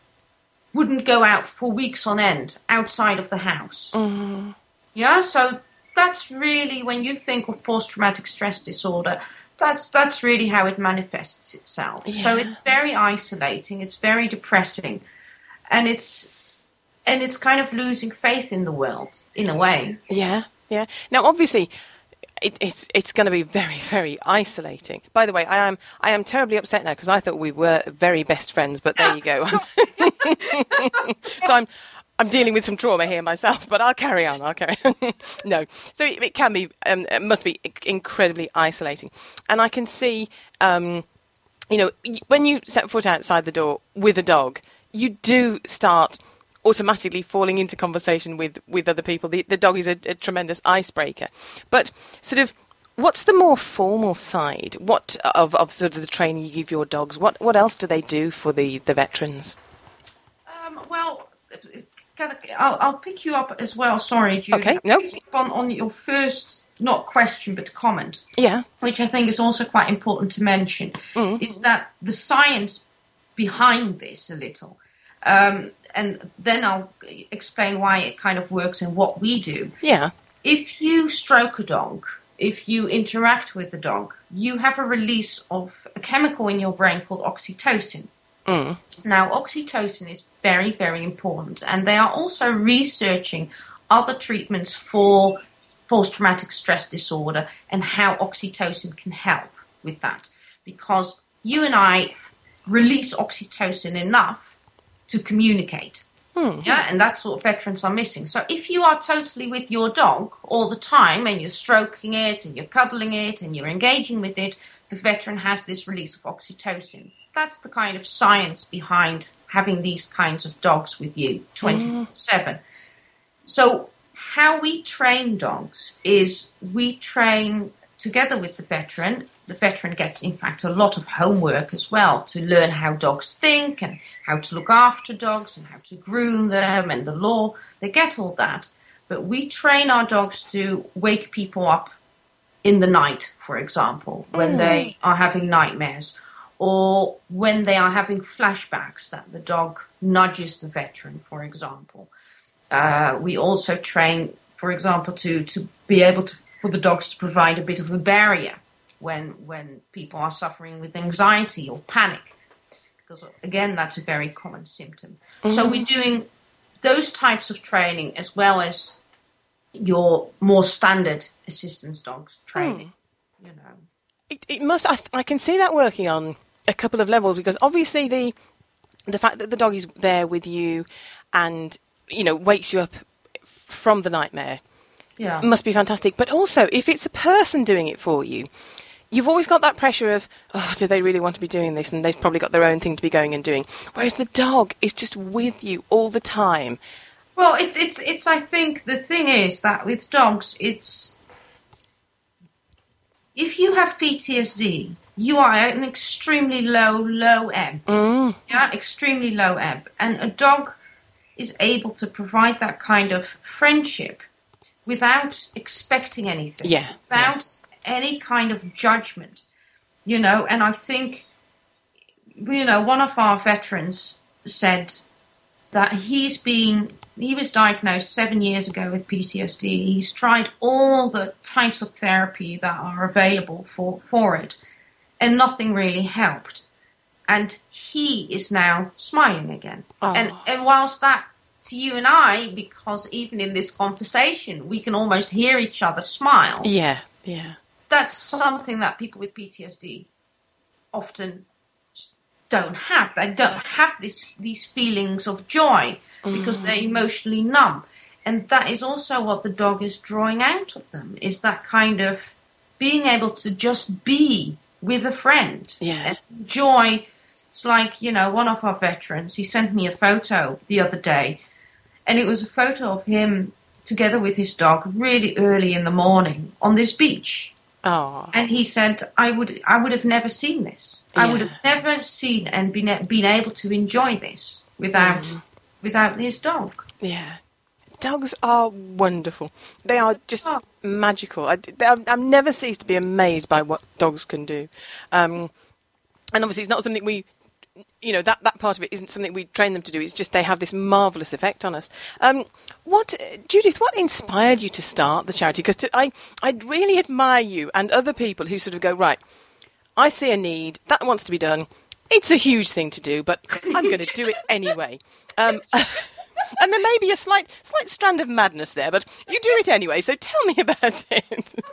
Speaker 2: wouldn't go out for weeks on end outside of the house. Mm-hmm. Yeah, so that's really when you think of post traumatic stress disorder, that's that's really how it manifests itself. So it's very isolating, it's very depressing, and it's and it's kind of losing faith in the world in a way.
Speaker 4: Yeah, yeah. Now, obviously, it, it's it's going to be very, very isolating. By the way, I am I am terribly upset now because I thought we were very best friends, but there you go. so I'm I'm dealing with some trauma here myself, but I'll carry on. I'll carry on. no, so it, it can be um, it must be incredibly isolating, and I can see. Um, you know, when you set foot outside the door with a dog, you do start automatically falling into conversation with, with other people. The, the dog is a, a tremendous icebreaker. But sort of, what's the more formal side? What of, of sort of the training you give your dogs? What what else do they do for the, the veterans?
Speaker 2: Um, well, can I- I'll, I'll pick you up as well. Sorry, Julie.
Speaker 4: Okay, no.
Speaker 2: I'll you up On, on your first, not question, but comment,
Speaker 4: Yeah.
Speaker 2: which I think is also quite important to mention, is that the science behind this a little. Um, and then I'll explain why it kind of works and what we do.
Speaker 4: Yeah.
Speaker 2: if you stroke a dog, if you interact with a dog, you have a release of a chemical in your brain called oxytocin. Mm. Now, oxytocin is very, very important, and they are also researching other treatments for post traumatic stress disorder and how oxytocin can help with that. Because you and I release oxytocin enough to communicate. Hmm. Yeah, and that's what veterans are missing. So if you are totally with your dog all the time and you're stroking it and you're cuddling it and you're engaging with it, the veteran has this release of oxytocin. That's the kind of science behind having these kinds of dogs with you 24 7. Mm. So, how we train dogs is we train together with the veteran. The veteran gets, in fact, a lot of homework as well to learn how dogs think and how to look after dogs and how to groom them and the law. They get all that. But we train our dogs to wake people up in the night, for example, when they are having nightmares or when they are having flashbacks that the dog nudges the veteran, for example. Uh, we also train, for example, to, to be able to for the dogs to provide a bit of a barrier when when people are suffering with anxiety or panic, because again that's a very common symptom. So mm-hmm. we're doing those types of training as well as your more standard assistance dogs training. Hmm. You know.
Speaker 4: It, it must. I, I can see that working on a couple of levels because obviously the the fact that the dog is there with you and you know wakes you up from the nightmare
Speaker 2: Yeah.
Speaker 4: must be fantastic. But also, if it's a person doing it for you, you've always got that pressure of, oh, do they really want to be doing this? And they've probably got their own thing to be going and doing. Whereas the dog is just with you all the time.
Speaker 2: Well, it's it's it's. I think the thing is that with dogs, it's if you have PTSD, you are at an extremely low low ebb.
Speaker 4: Mm.
Speaker 2: Yeah, extremely low ebb, and a dog is able to provide that kind of friendship without expecting anything.
Speaker 4: Yeah,
Speaker 2: without any kind of judgment. You know, and I think you know one of our veterans said that he's been he was diagnosed seven years ago with PTSD. He's tried all the types of therapy that are available for, for it, and nothing really helped. And he is now smiling again.
Speaker 4: Oh.
Speaker 2: And and whilst that to you and I, because even in this conversation we can almost hear each other smile
Speaker 4: Yeah, yeah.
Speaker 2: that's something that people with PTSD often don't have. They don't have this these feelings of joy because they're mm. emotionally numb, and that is also what the dog is drawing out of them. Is that kind of being able to just be with a friend,
Speaker 4: Yeah.
Speaker 2: enjoy. It's like you know one of our veterans. He sent me a photo the other day, and it was a photo of him together with his dog really early in the morning on this beach
Speaker 4: Oh,
Speaker 2: and he said i would i would have never seen this i would have never seen and been been able to enjoy this without
Speaker 4: Mm.
Speaker 2: without his dog
Speaker 4: yeah. Dogs are wonderful. They are just
Speaker 2: Oh.
Speaker 4: magical. I, I've never ceased to be amazed by what dogs can do. Um, and obviously, it's not something we, you know, that, that part of it isn't something we train them to do. It's just they have this marvellous effect on us. Um, what, Judith, what inspired you to start the charity? Because I, I really admire you and other people who sort of go, right, I see a need, that wants to be done. It's a huge thing to do, but I'm going to do it anyway. Um, and there may be a slight, slight strand of madness there, but you do it anyway. So tell me about it.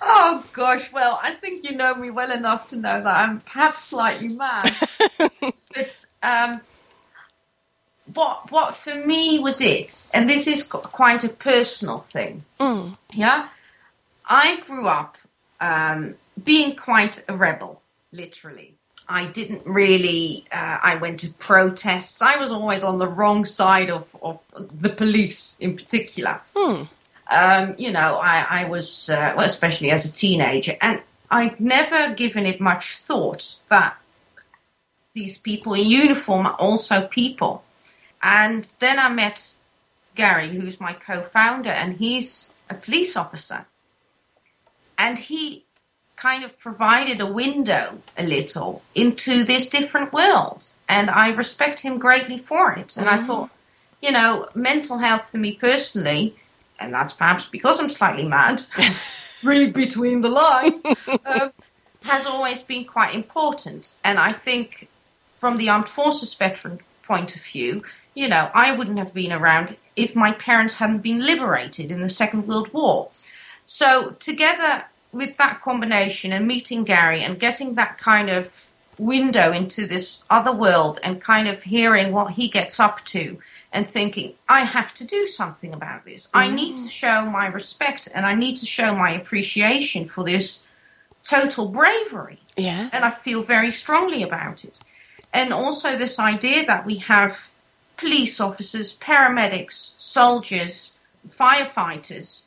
Speaker 2: oh gosh. Well i think you know me well enough to know that i'm perhaps slightly mad. But um what what for me was it and this is quite a personal thing. Yeah? I grew up um, being quite a rebel literally. I didn't really uh, i went to protests. I was always on the wrong side of, of the police in particular um, you know i, I was uh, well, especially as a teenager and i'd never given it much thought that these people in uniform are also people. And then i met gary who's my co-founder and he's a police officer. And he kind of provided a window a little into this different world and i respect him greatly for it. And i thought you know mental health for me personally and that's perhaps because I'm slightly mad, read between the lines, um, has always been quite important. And I think from the armed forces veteran point of view, you know, I wouldn't have been around if my parents hadn't been liberated in the Second World War. So, together with that combination and meeting Gary and getting that kind of window into this other world and kind of hearing what he gets up to and thinking, I have to do something about this. I mm. need to show my respect and I need to show my appreciation for this total bravery.
Speaker 4: Yeah.
Speaker 2: And I feel very strongly about it. And also, this idea that we have police officers, paramedics, soldiers, firefighters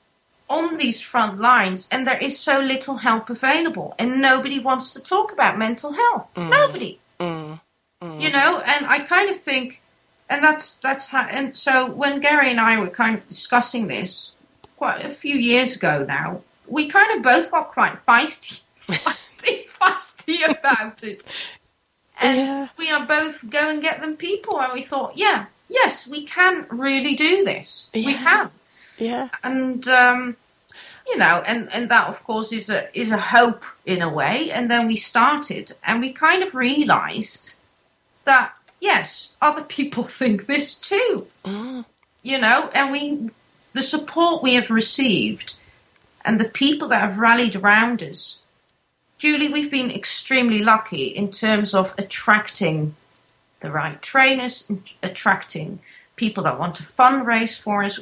Speaker 2: on these front lines, and there is so little help available, and nobody wants to talk about mental health. Mm. Nobody. Mm. You know, and I kind of think, and that's that's how. And so when Gary and I were kind of discussing this quite a few years ago now, we kind of both got quite feisty, feisty, feisty about it. And
Speaker 4: Yeah.
Speaker 2: we are both go and get them people, and we thought, yeah, yes, we can really do this. We can
Speaker 4: Yeah.
Speaker 2: and um, you know, and and that of course is a is a hope in a way. And then we started, and we kind of realised that yes, other people think this too. Mm. You know, and we the support we have received, and the people that have rallied around us. Julie, we've been extremely lucky in terms of attracting the right trainers, attracting people that want to fundraise for us.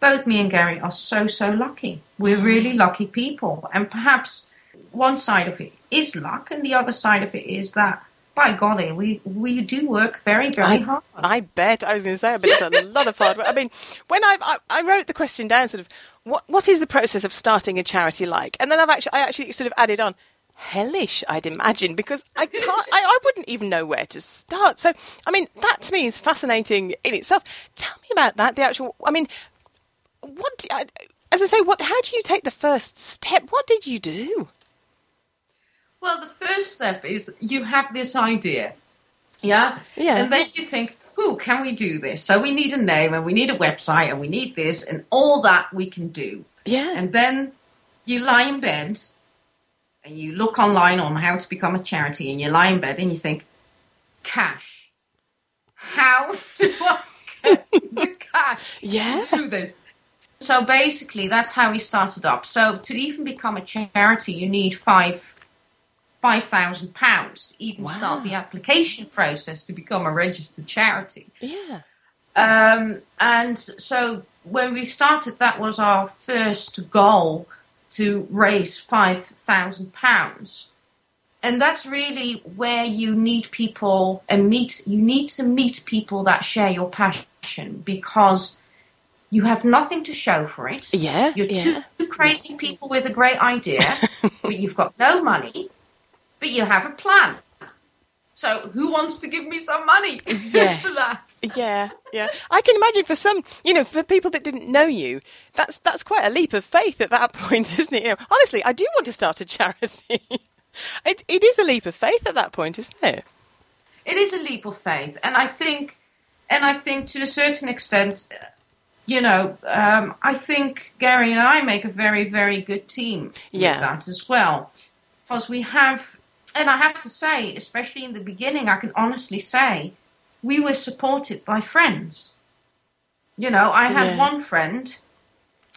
Speaker 2: Both me and Gary are so, so lucky. We're mm. really lucky people. And perhaps one side of it is luck, and the other side of it is that, by golly, we, we do work very, very
Speaker 4: I,
Speaker 2: hard.
Speaker 4: I bet. I was going to say, I bet it's a lot of hard work. I mean, when I've, I, I wrote the question down, sort of, what what is the process of starting a charity like? And then I've actually, I actually sort of added on, hellish, I'd imagine, because I can't, I, I wouldn't even know where to start. So, I mean, that to me is fascinating in itself. Tell me about that. The actual, I mean, what? I, as I say, what? How do you take the first step? What did you do?
Speaker 2: Well, the first step is you have this idea. Yeah?
Speaker 4: Yeah.
Speaker 2: And then you think, who can we do this? So we need a name and we need a website and we need this and all that we can do.
Speaker 4: Yeah.
Speaker 2: And then you lie in bed and you look online on how to become a charity and you lie in bed and you think, cash. How do I get the cash
Speaker 4: Yeah.
Speaker 2: to do this? So basically, that's how we started up. So to even become a charity, you need five five thousand pounds to even start the application process to become a registered charity.
Speaker 4: yeah.
Speaker 2: Um, and so when we started, that was our first goal to raise five thousand pounds. And that's really where you need people and meet. You need to meet people that share your passion because you have nothing to show for it.
Speaker 4: Yeah.
Speaker 2: You're
Speaker 4: yeah.
Speaker 2: two crazy people with a great idea, but you've got no money, but you have a plan. So who wants to give me some money
Speaker 4: Yes.
Speaker 2: for that?
Speaker 4: Yeah, yeah. I can imagine for some, you know, for people that didn't know you, that's that's quite a leap of faith at that point, isn't it? You know, honestly, I do want to start a charity. it it is a leap of faith at that point, isn't it?
Speaker 2: it is a leap of faith, and I think, and I think to a certain extent, you know, um, I think Gary and I make a very, very good team
Speaker 4: Yeah.
Speaker 2: with that as well, because we have, and I have to say, especially in the beginning, I can honestly say, we were supported by friends. You know, I have
Speaker 4: Yeah.
Speaker 2: one friend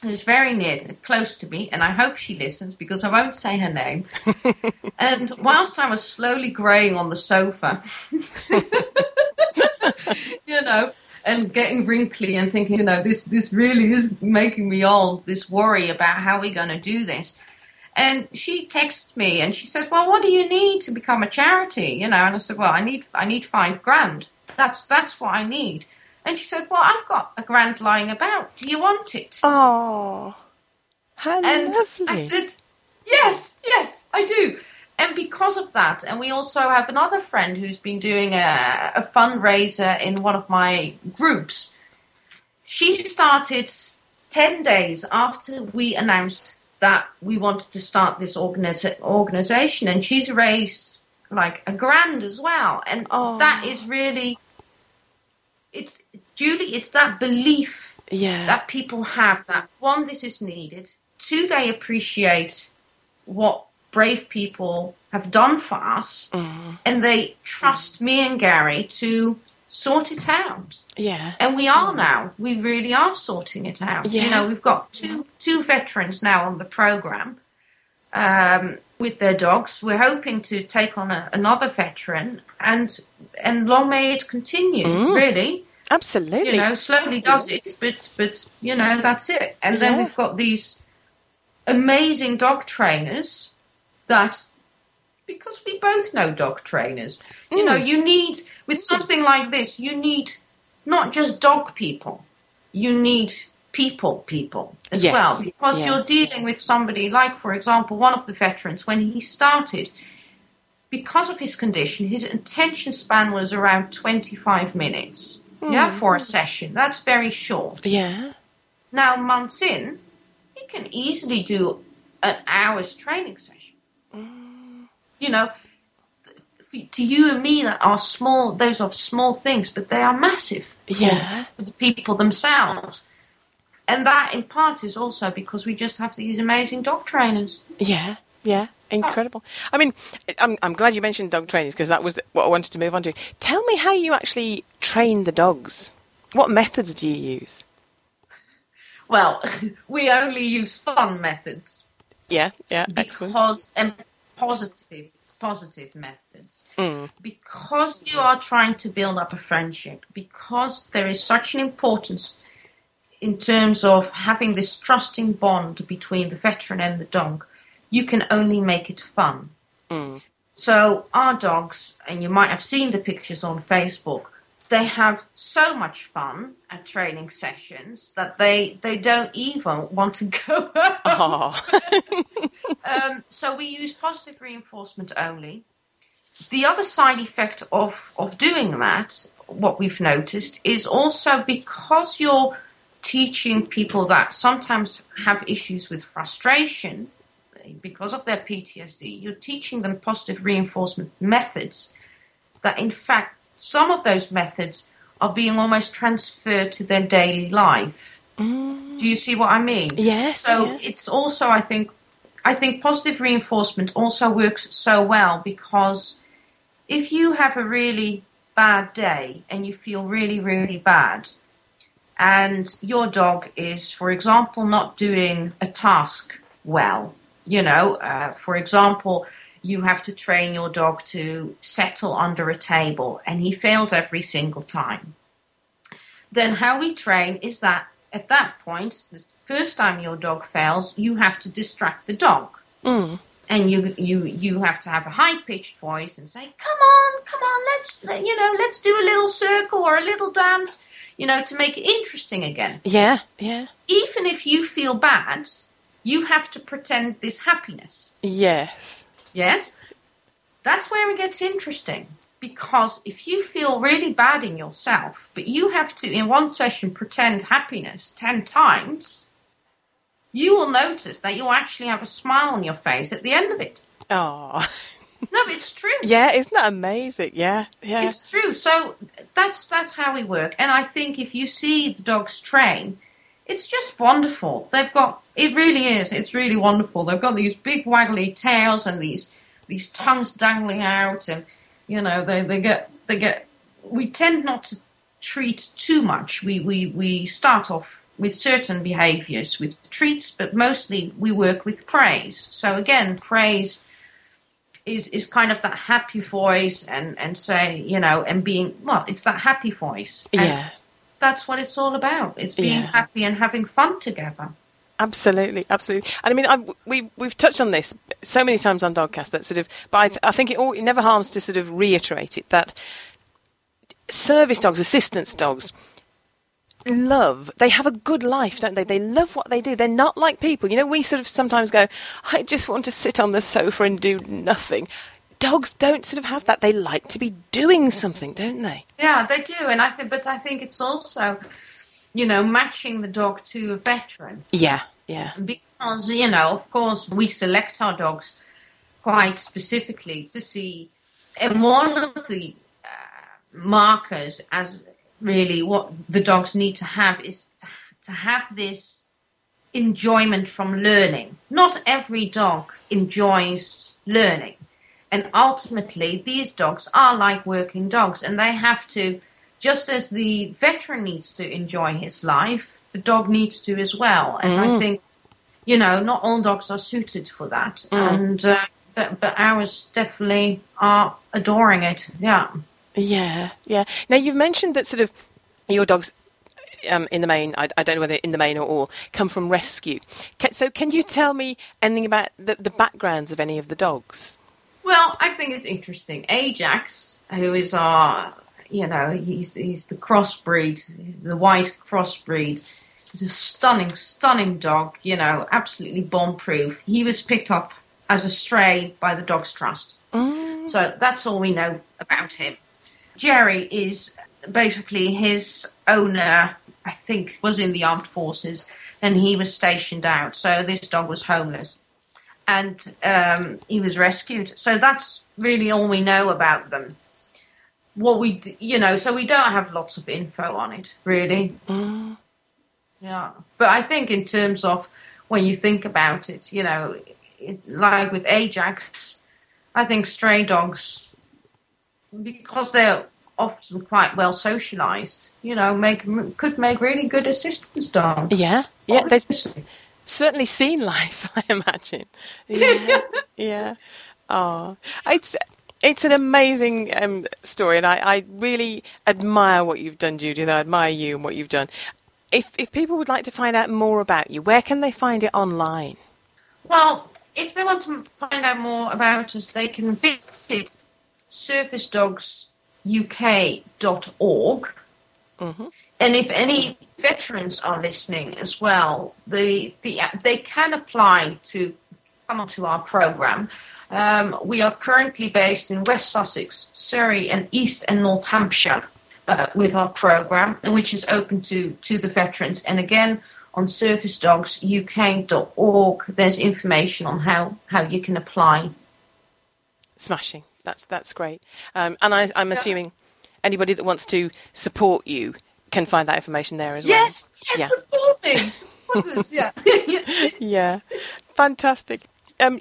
Speaker 2: who's very near, close to me, and I hope she listens because I won't say her name. and whilst I was slowly greying on the sofa, you know, and getting wrinkly and thinking, you know, this this really is making me old. This worry about how we're going to do this. And she texted me and she said, "Well, what do you need to become a charity?" You know, and I said, "Well, I need I need five grand. That's that's what I need." And she said, "Well, I've got a grand lying about. Do you want it?"
Speaker 4: Oh, how
Speaker 2: And
Speaker 4: lovely!
Speaker 2: I said, Yes, yes, I do. And because of that, and we also have another friend who's been doing a, a fundraiser in one of my groups. She started 10 days after we announced that we wanted to start this organi- organization, and she's raised like a grand as well. And
Speaker 4: Oh.
Speaker 2: that is really, it's Julie, it's that belief
Speaker 4: Yeah.
Speaker 2: that people have that one, this is needed, two, they appreciate what brave people have done for us, mm-hmm. and they trust me and Gary to sort it out.
Speaker 4: yeah.
Speaker 2: And we are now. We really are sorting it out.
Speaker 4: Yeah.
Speaker 2: You know, we've got two two veterans now on the program um, with their dogs. We're hoping to take on a, another veteran, and and long may it continue.
Speaker 4: Mm.
Speaker 2: Really,
Speaker 4: Absolutely.
Speaker 2: you know, slowly does it, but but you know that's it. And then
Speaker 4: Yeah.
Speaker 2: we've got these amazing dog trainers that because we both know dog trainers. You know,
Speaker 4: Mm.
Speaker 2: you need with something like this, you need not just dog people. You need people people as
Speaker 4: Yes.
Speaker 2: well because
Speaker 4: Yeah.
Speaker 2: you're dealing with somebody like for example one of the veterans when he started because of his condition his attention span was around 25 minutes yeah for a session that's very short
Speaker 4: yeah.
Speaker 2: now, months in, he can easily do an hour's training session. You know, to you and me, that are small, those are small things, but they are massive for,
Speaker 4: Yeah.
Speaker 2: for the people themselves. And that, in part, is also because we just have these amazing dog trainers.
Speaker 4: Yeah, yeah, incredible. I mean, I'm I'm glad you mentioned dog trainers because that was what I wanted to move on to. Tell me how you actually train the dogs. What methods do you use?
Speaker 2: Well, we only use fun methods.
Speaker 4: Yeah, yeah, excellent.
Speaker 2: because and positive positive methods
Speaker 4: Mm.
Speaker 2: because you are trying to build up a friendship because there is such an importance in terms of having this trusting bond between the veteran and the dog you can only make it fun
Speaker 4: Mm.
Speaker 2: so our dogs and you might have seen the pictures on facebook they have so much fun at training sessions that they they don't even want to go home.
Speaker 4: Oh,
Speaker 2: Um, so we use positive reinforcement only. The other side effect of, of doing that, what we've noticed, is also because you're teaching people that sometimes have issues with frustration because of their PTSD, you're teaching them positive reinforcement methods that, in fact, some of those methods are being almost transferred to their daily life. Do you see what I mean?
Speaker 4: yes.
Speaker 2: So
Speaker 4: yeah.
Speaker 2: it's also, I think, I think positive reinforcement also works so well because if you have a really bad day and you feel really, really bad, and your dog is, for example, not doing a task well, you know, uh, for example, you have to train your dog to settle under a table and he fails every single time. Then how we train is that at that point, first time your dog fails, you have to distract the dog.
Speaker 4: Mm.
Speaker 2: And you, you, you have to have a high pitched voice and say, "Come on, come on, let's you know, let's do a little circle or a little dance, you know, to make it interesting again."
Speaker 4: Yeah, yeah,
Speaker 2: Even if you feel bad, you have to pretend this happiness.
Speaker 4: yes.
Speaker 2: Yes? That's where it gets interesting. Because if you feel really bad in yourself, but you have to, in one session, pretend happiness 10 times, you will notice that you'll actually have a smile on your face at the end of it.
Speaker 4: Oh,
Speaker 2: No, it's true.
Speaker 4: yeah. Isn't that amazing? Yeah, yeah.
Speaker 2: It's true. So that's that's how we work. And I think if you see the dogs train, it's just wonderful. They've got it really is. It's really wonderful. They've got these big waggly tails and these these tongues dangling out and you know, they, they get they get we tend not to treat too much. We we, we start off with certain behaviors with treats, but mostly we work with praise. So again, praise is is kind of that happy voice and and say you know and being well it's that happy voice and
Speaker 4: yeah,
Speaker 2: that's what it's all about it's being
Speaker 4: Yeah.
Speaker 2: happy and having fun together
Speaker 4: absolutely, absolutely. And I mean, I, we we've touched on this so many times on Dogcast that sort of, but I, th- I think it, all, it never harms to sort of reiterate it that service dogs, assistance dogs. Love. They have a good life, don't they? They love what they do. They're not like people. You know, we sort of sometimes go, I just want to sit on the sofa and do nothing. Dogs don't sort of have that. They like to be doing something, don't they?
Speaker 2: yeah they do and i think but i think it's also you know matching the dog to a veteran
Speaker 4: Yeah, yeah.
Speaker 2: because you know of course we select our dogs quite specifically to see and one of the uh, markers as really what the dogs need to have is to, to have this enjoyment from learning. Not every dog enjoys learning. And ultimately, these dogs are like working dogs, and they have to, just as the veteran needs to enjoy his life, the dog needs to as well. And I think, you know, not all dogs are suited for that. And uh, but, but ours definitely are adoring it. Yeah.
Speaker 4: Yeah, yeah. Now you've mentioned that sort of your dogs, um, in the main, I, I don't know whether in the main or all, come from rescue. Can, so can you tell me anything about the, the backgrounds of any of the dogs?
Speaker 2: Well, I think it's interesting. Ajax, who is our, you know, he's he's the crossbreed, the white crossbreed. He's a stunning, stunning dog. You know, absolutely bomb-proof. He was picked up as a stray by the Dogs Trust, so that's all we know about him. Jerry is basically his owner. I think was in the armed forces, and he was stationed out. So this dog was homeless and um, he was rescued. So that's really all we know about them. What we, you know, so we don't have lots of info on it, really. Yeah, but I think in terms of when you think about it, you know, it, like with Ajax, I think stray dogs, because they're often quite well socialized, you know, make could make really good assistance dogs.
Speaker 4: Yeah, yeah. They've certainly seen life, I imagine. Yeah, yeah. Oh, it's it's an amazing um, story, and I, I really admire what you've done, Judith. I admire you and what you've done. If if people would like to find out more about you, where can they find it online?
Speaker 2: Well, if they want to find out more about us, they can visit servicedogsuk.org.
Speaker 4: Mhm.
Speaker 2: And if any veterans are listening as well, the, the, they can apply to come onto our program. Um, we are currently based in West Sussex, Surrey, and East and North Hampshire uh, with our program, which is open to, to the veterans. And again, on servicedogsuk.org, there's information on how, how you can apply.
Speaker 4: Smashing. That's that's great. Um, and I, I'm assuming anybody that wants to support you can find that information there as well.
Speaker 2: Yes, yes,
Speaker 4: Yeah.
Speaker 2: support me. Support us, yeah.
Speaker 4: yeah, fantastic. Um,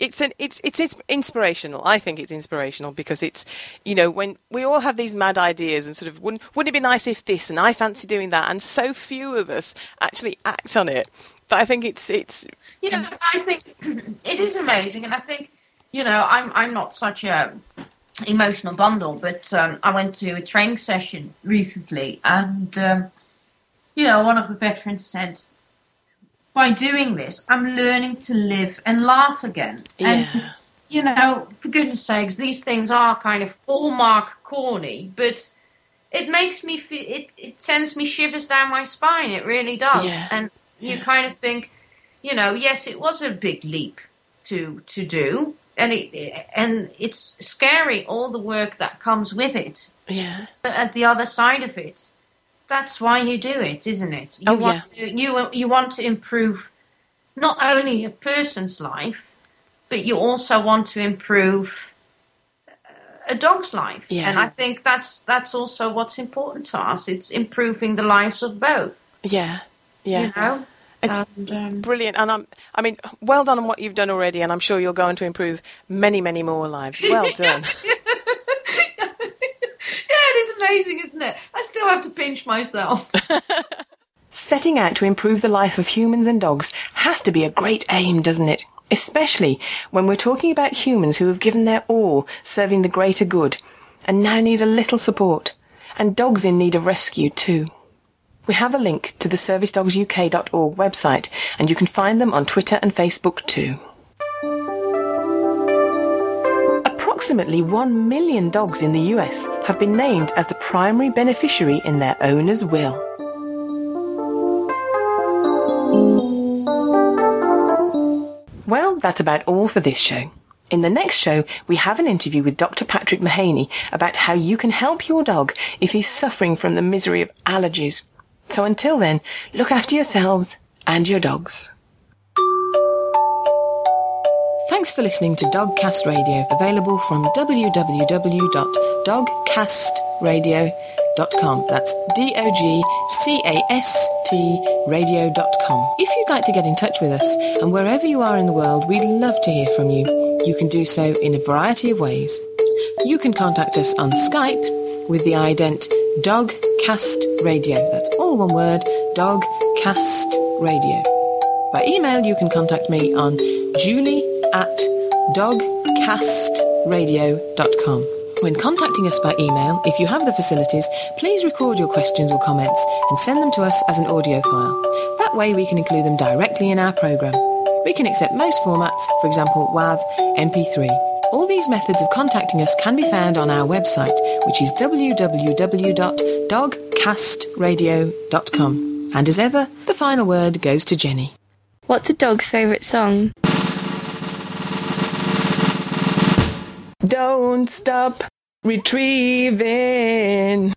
Speaker 4: it's an it's it's ins- inspirational. I think it's inspirational because it's you know when we all have these mad ideas and sort of wouldn't wouldn't it be nice if this and I fancy doing that and so few of us actually act on it. But I think it's it's
Speaker 2: you know, I think it is amazing, and I think, you know, I'm I'm not such a emotional bundle, but um, I went to a training session recently, and um, you know, one of the veterans said, "By doing this, I'm learning to live and laugh again."
Speaker 4: Yeah.
Speaker 2: And you know, for goodness sakes, these things are kind of hallmark corny, but it makes me feel it. It sends me shivers down my spine. It really does,
Speaker 4: Yeah.
Speaker 2: and you
Speaker 4: Yeah.
Speaker 2: kind of think, you know, yes, it was a big leap to to do, and it and it's scary all the work that comes with it.
Speaker 4: yeah
Speaker 2: But at the other side of it, that's why you do it, isn't it? You
Speaker 4: Oh,
Speaker 2: want to, you you want to improve not only a person's life, but you also want to improve uh, a dog's life.
Speaker 4: Yeah.
Speaker 2: And I think that's that's also what's important to us. It's improving the lives of both.
Speaker 4: yeah yeah.
Speaker 2: You know.
Speaker 4: It's
Speaker 2: And, um,
Speaker 4: Brilliant, and I'm, I mean, well done on what you've done already, and I'm sure you're going to improve many, many more lives. Well done.
Speaker 2: yeah, it is amazing, isn't it? I still have to pinch myself.
Speaker 1: Setting out to improve the life of humans and dogs has to be a great aim, doesn't it? Especially when we're talking about humans who have given their all serving the greater good and now need a little support, and dogs in need of rescue too. We have a link to the servicedogsuk.org website and you can find them on Twitter and Facebook too. Approximately 1 million dogs in the US have been named as the primary beneficiary in their owner's will. Well, that's about all for this show. In the next show, we have an interview with Dr. Patrick Mahaney about how you can help your dog if he's suffering from the misery of allergies. So until then, look after yourselves and your dogs. Thanks for listening to Dogcast Radio, available from www.dogcastradio.com That's D O G C A S T radio.com. If you'd like to get in touch with us, and wherever you are in the world, we'd love to hear from you. You can do so in a variety of ways. You can contact us on Skype with the ident Dogcast Radio. That's all one word, Dogcast Radio. By email, you can contact me on julie at dogcastradio.com. When contacting us by email, if you have the facilities, please record your questions or comments and send them to us as an audio file. That way we can include them directly in our programme. We can accept most formats, for example WAV, MP3. All these methods of contacting us can be found on our website, which is www.dogcastradio.com. And as ever, the final word goes to Jenny.
Speaker 5: What's a dog's favourite song?
Speaker 1: Don't stop retrieving.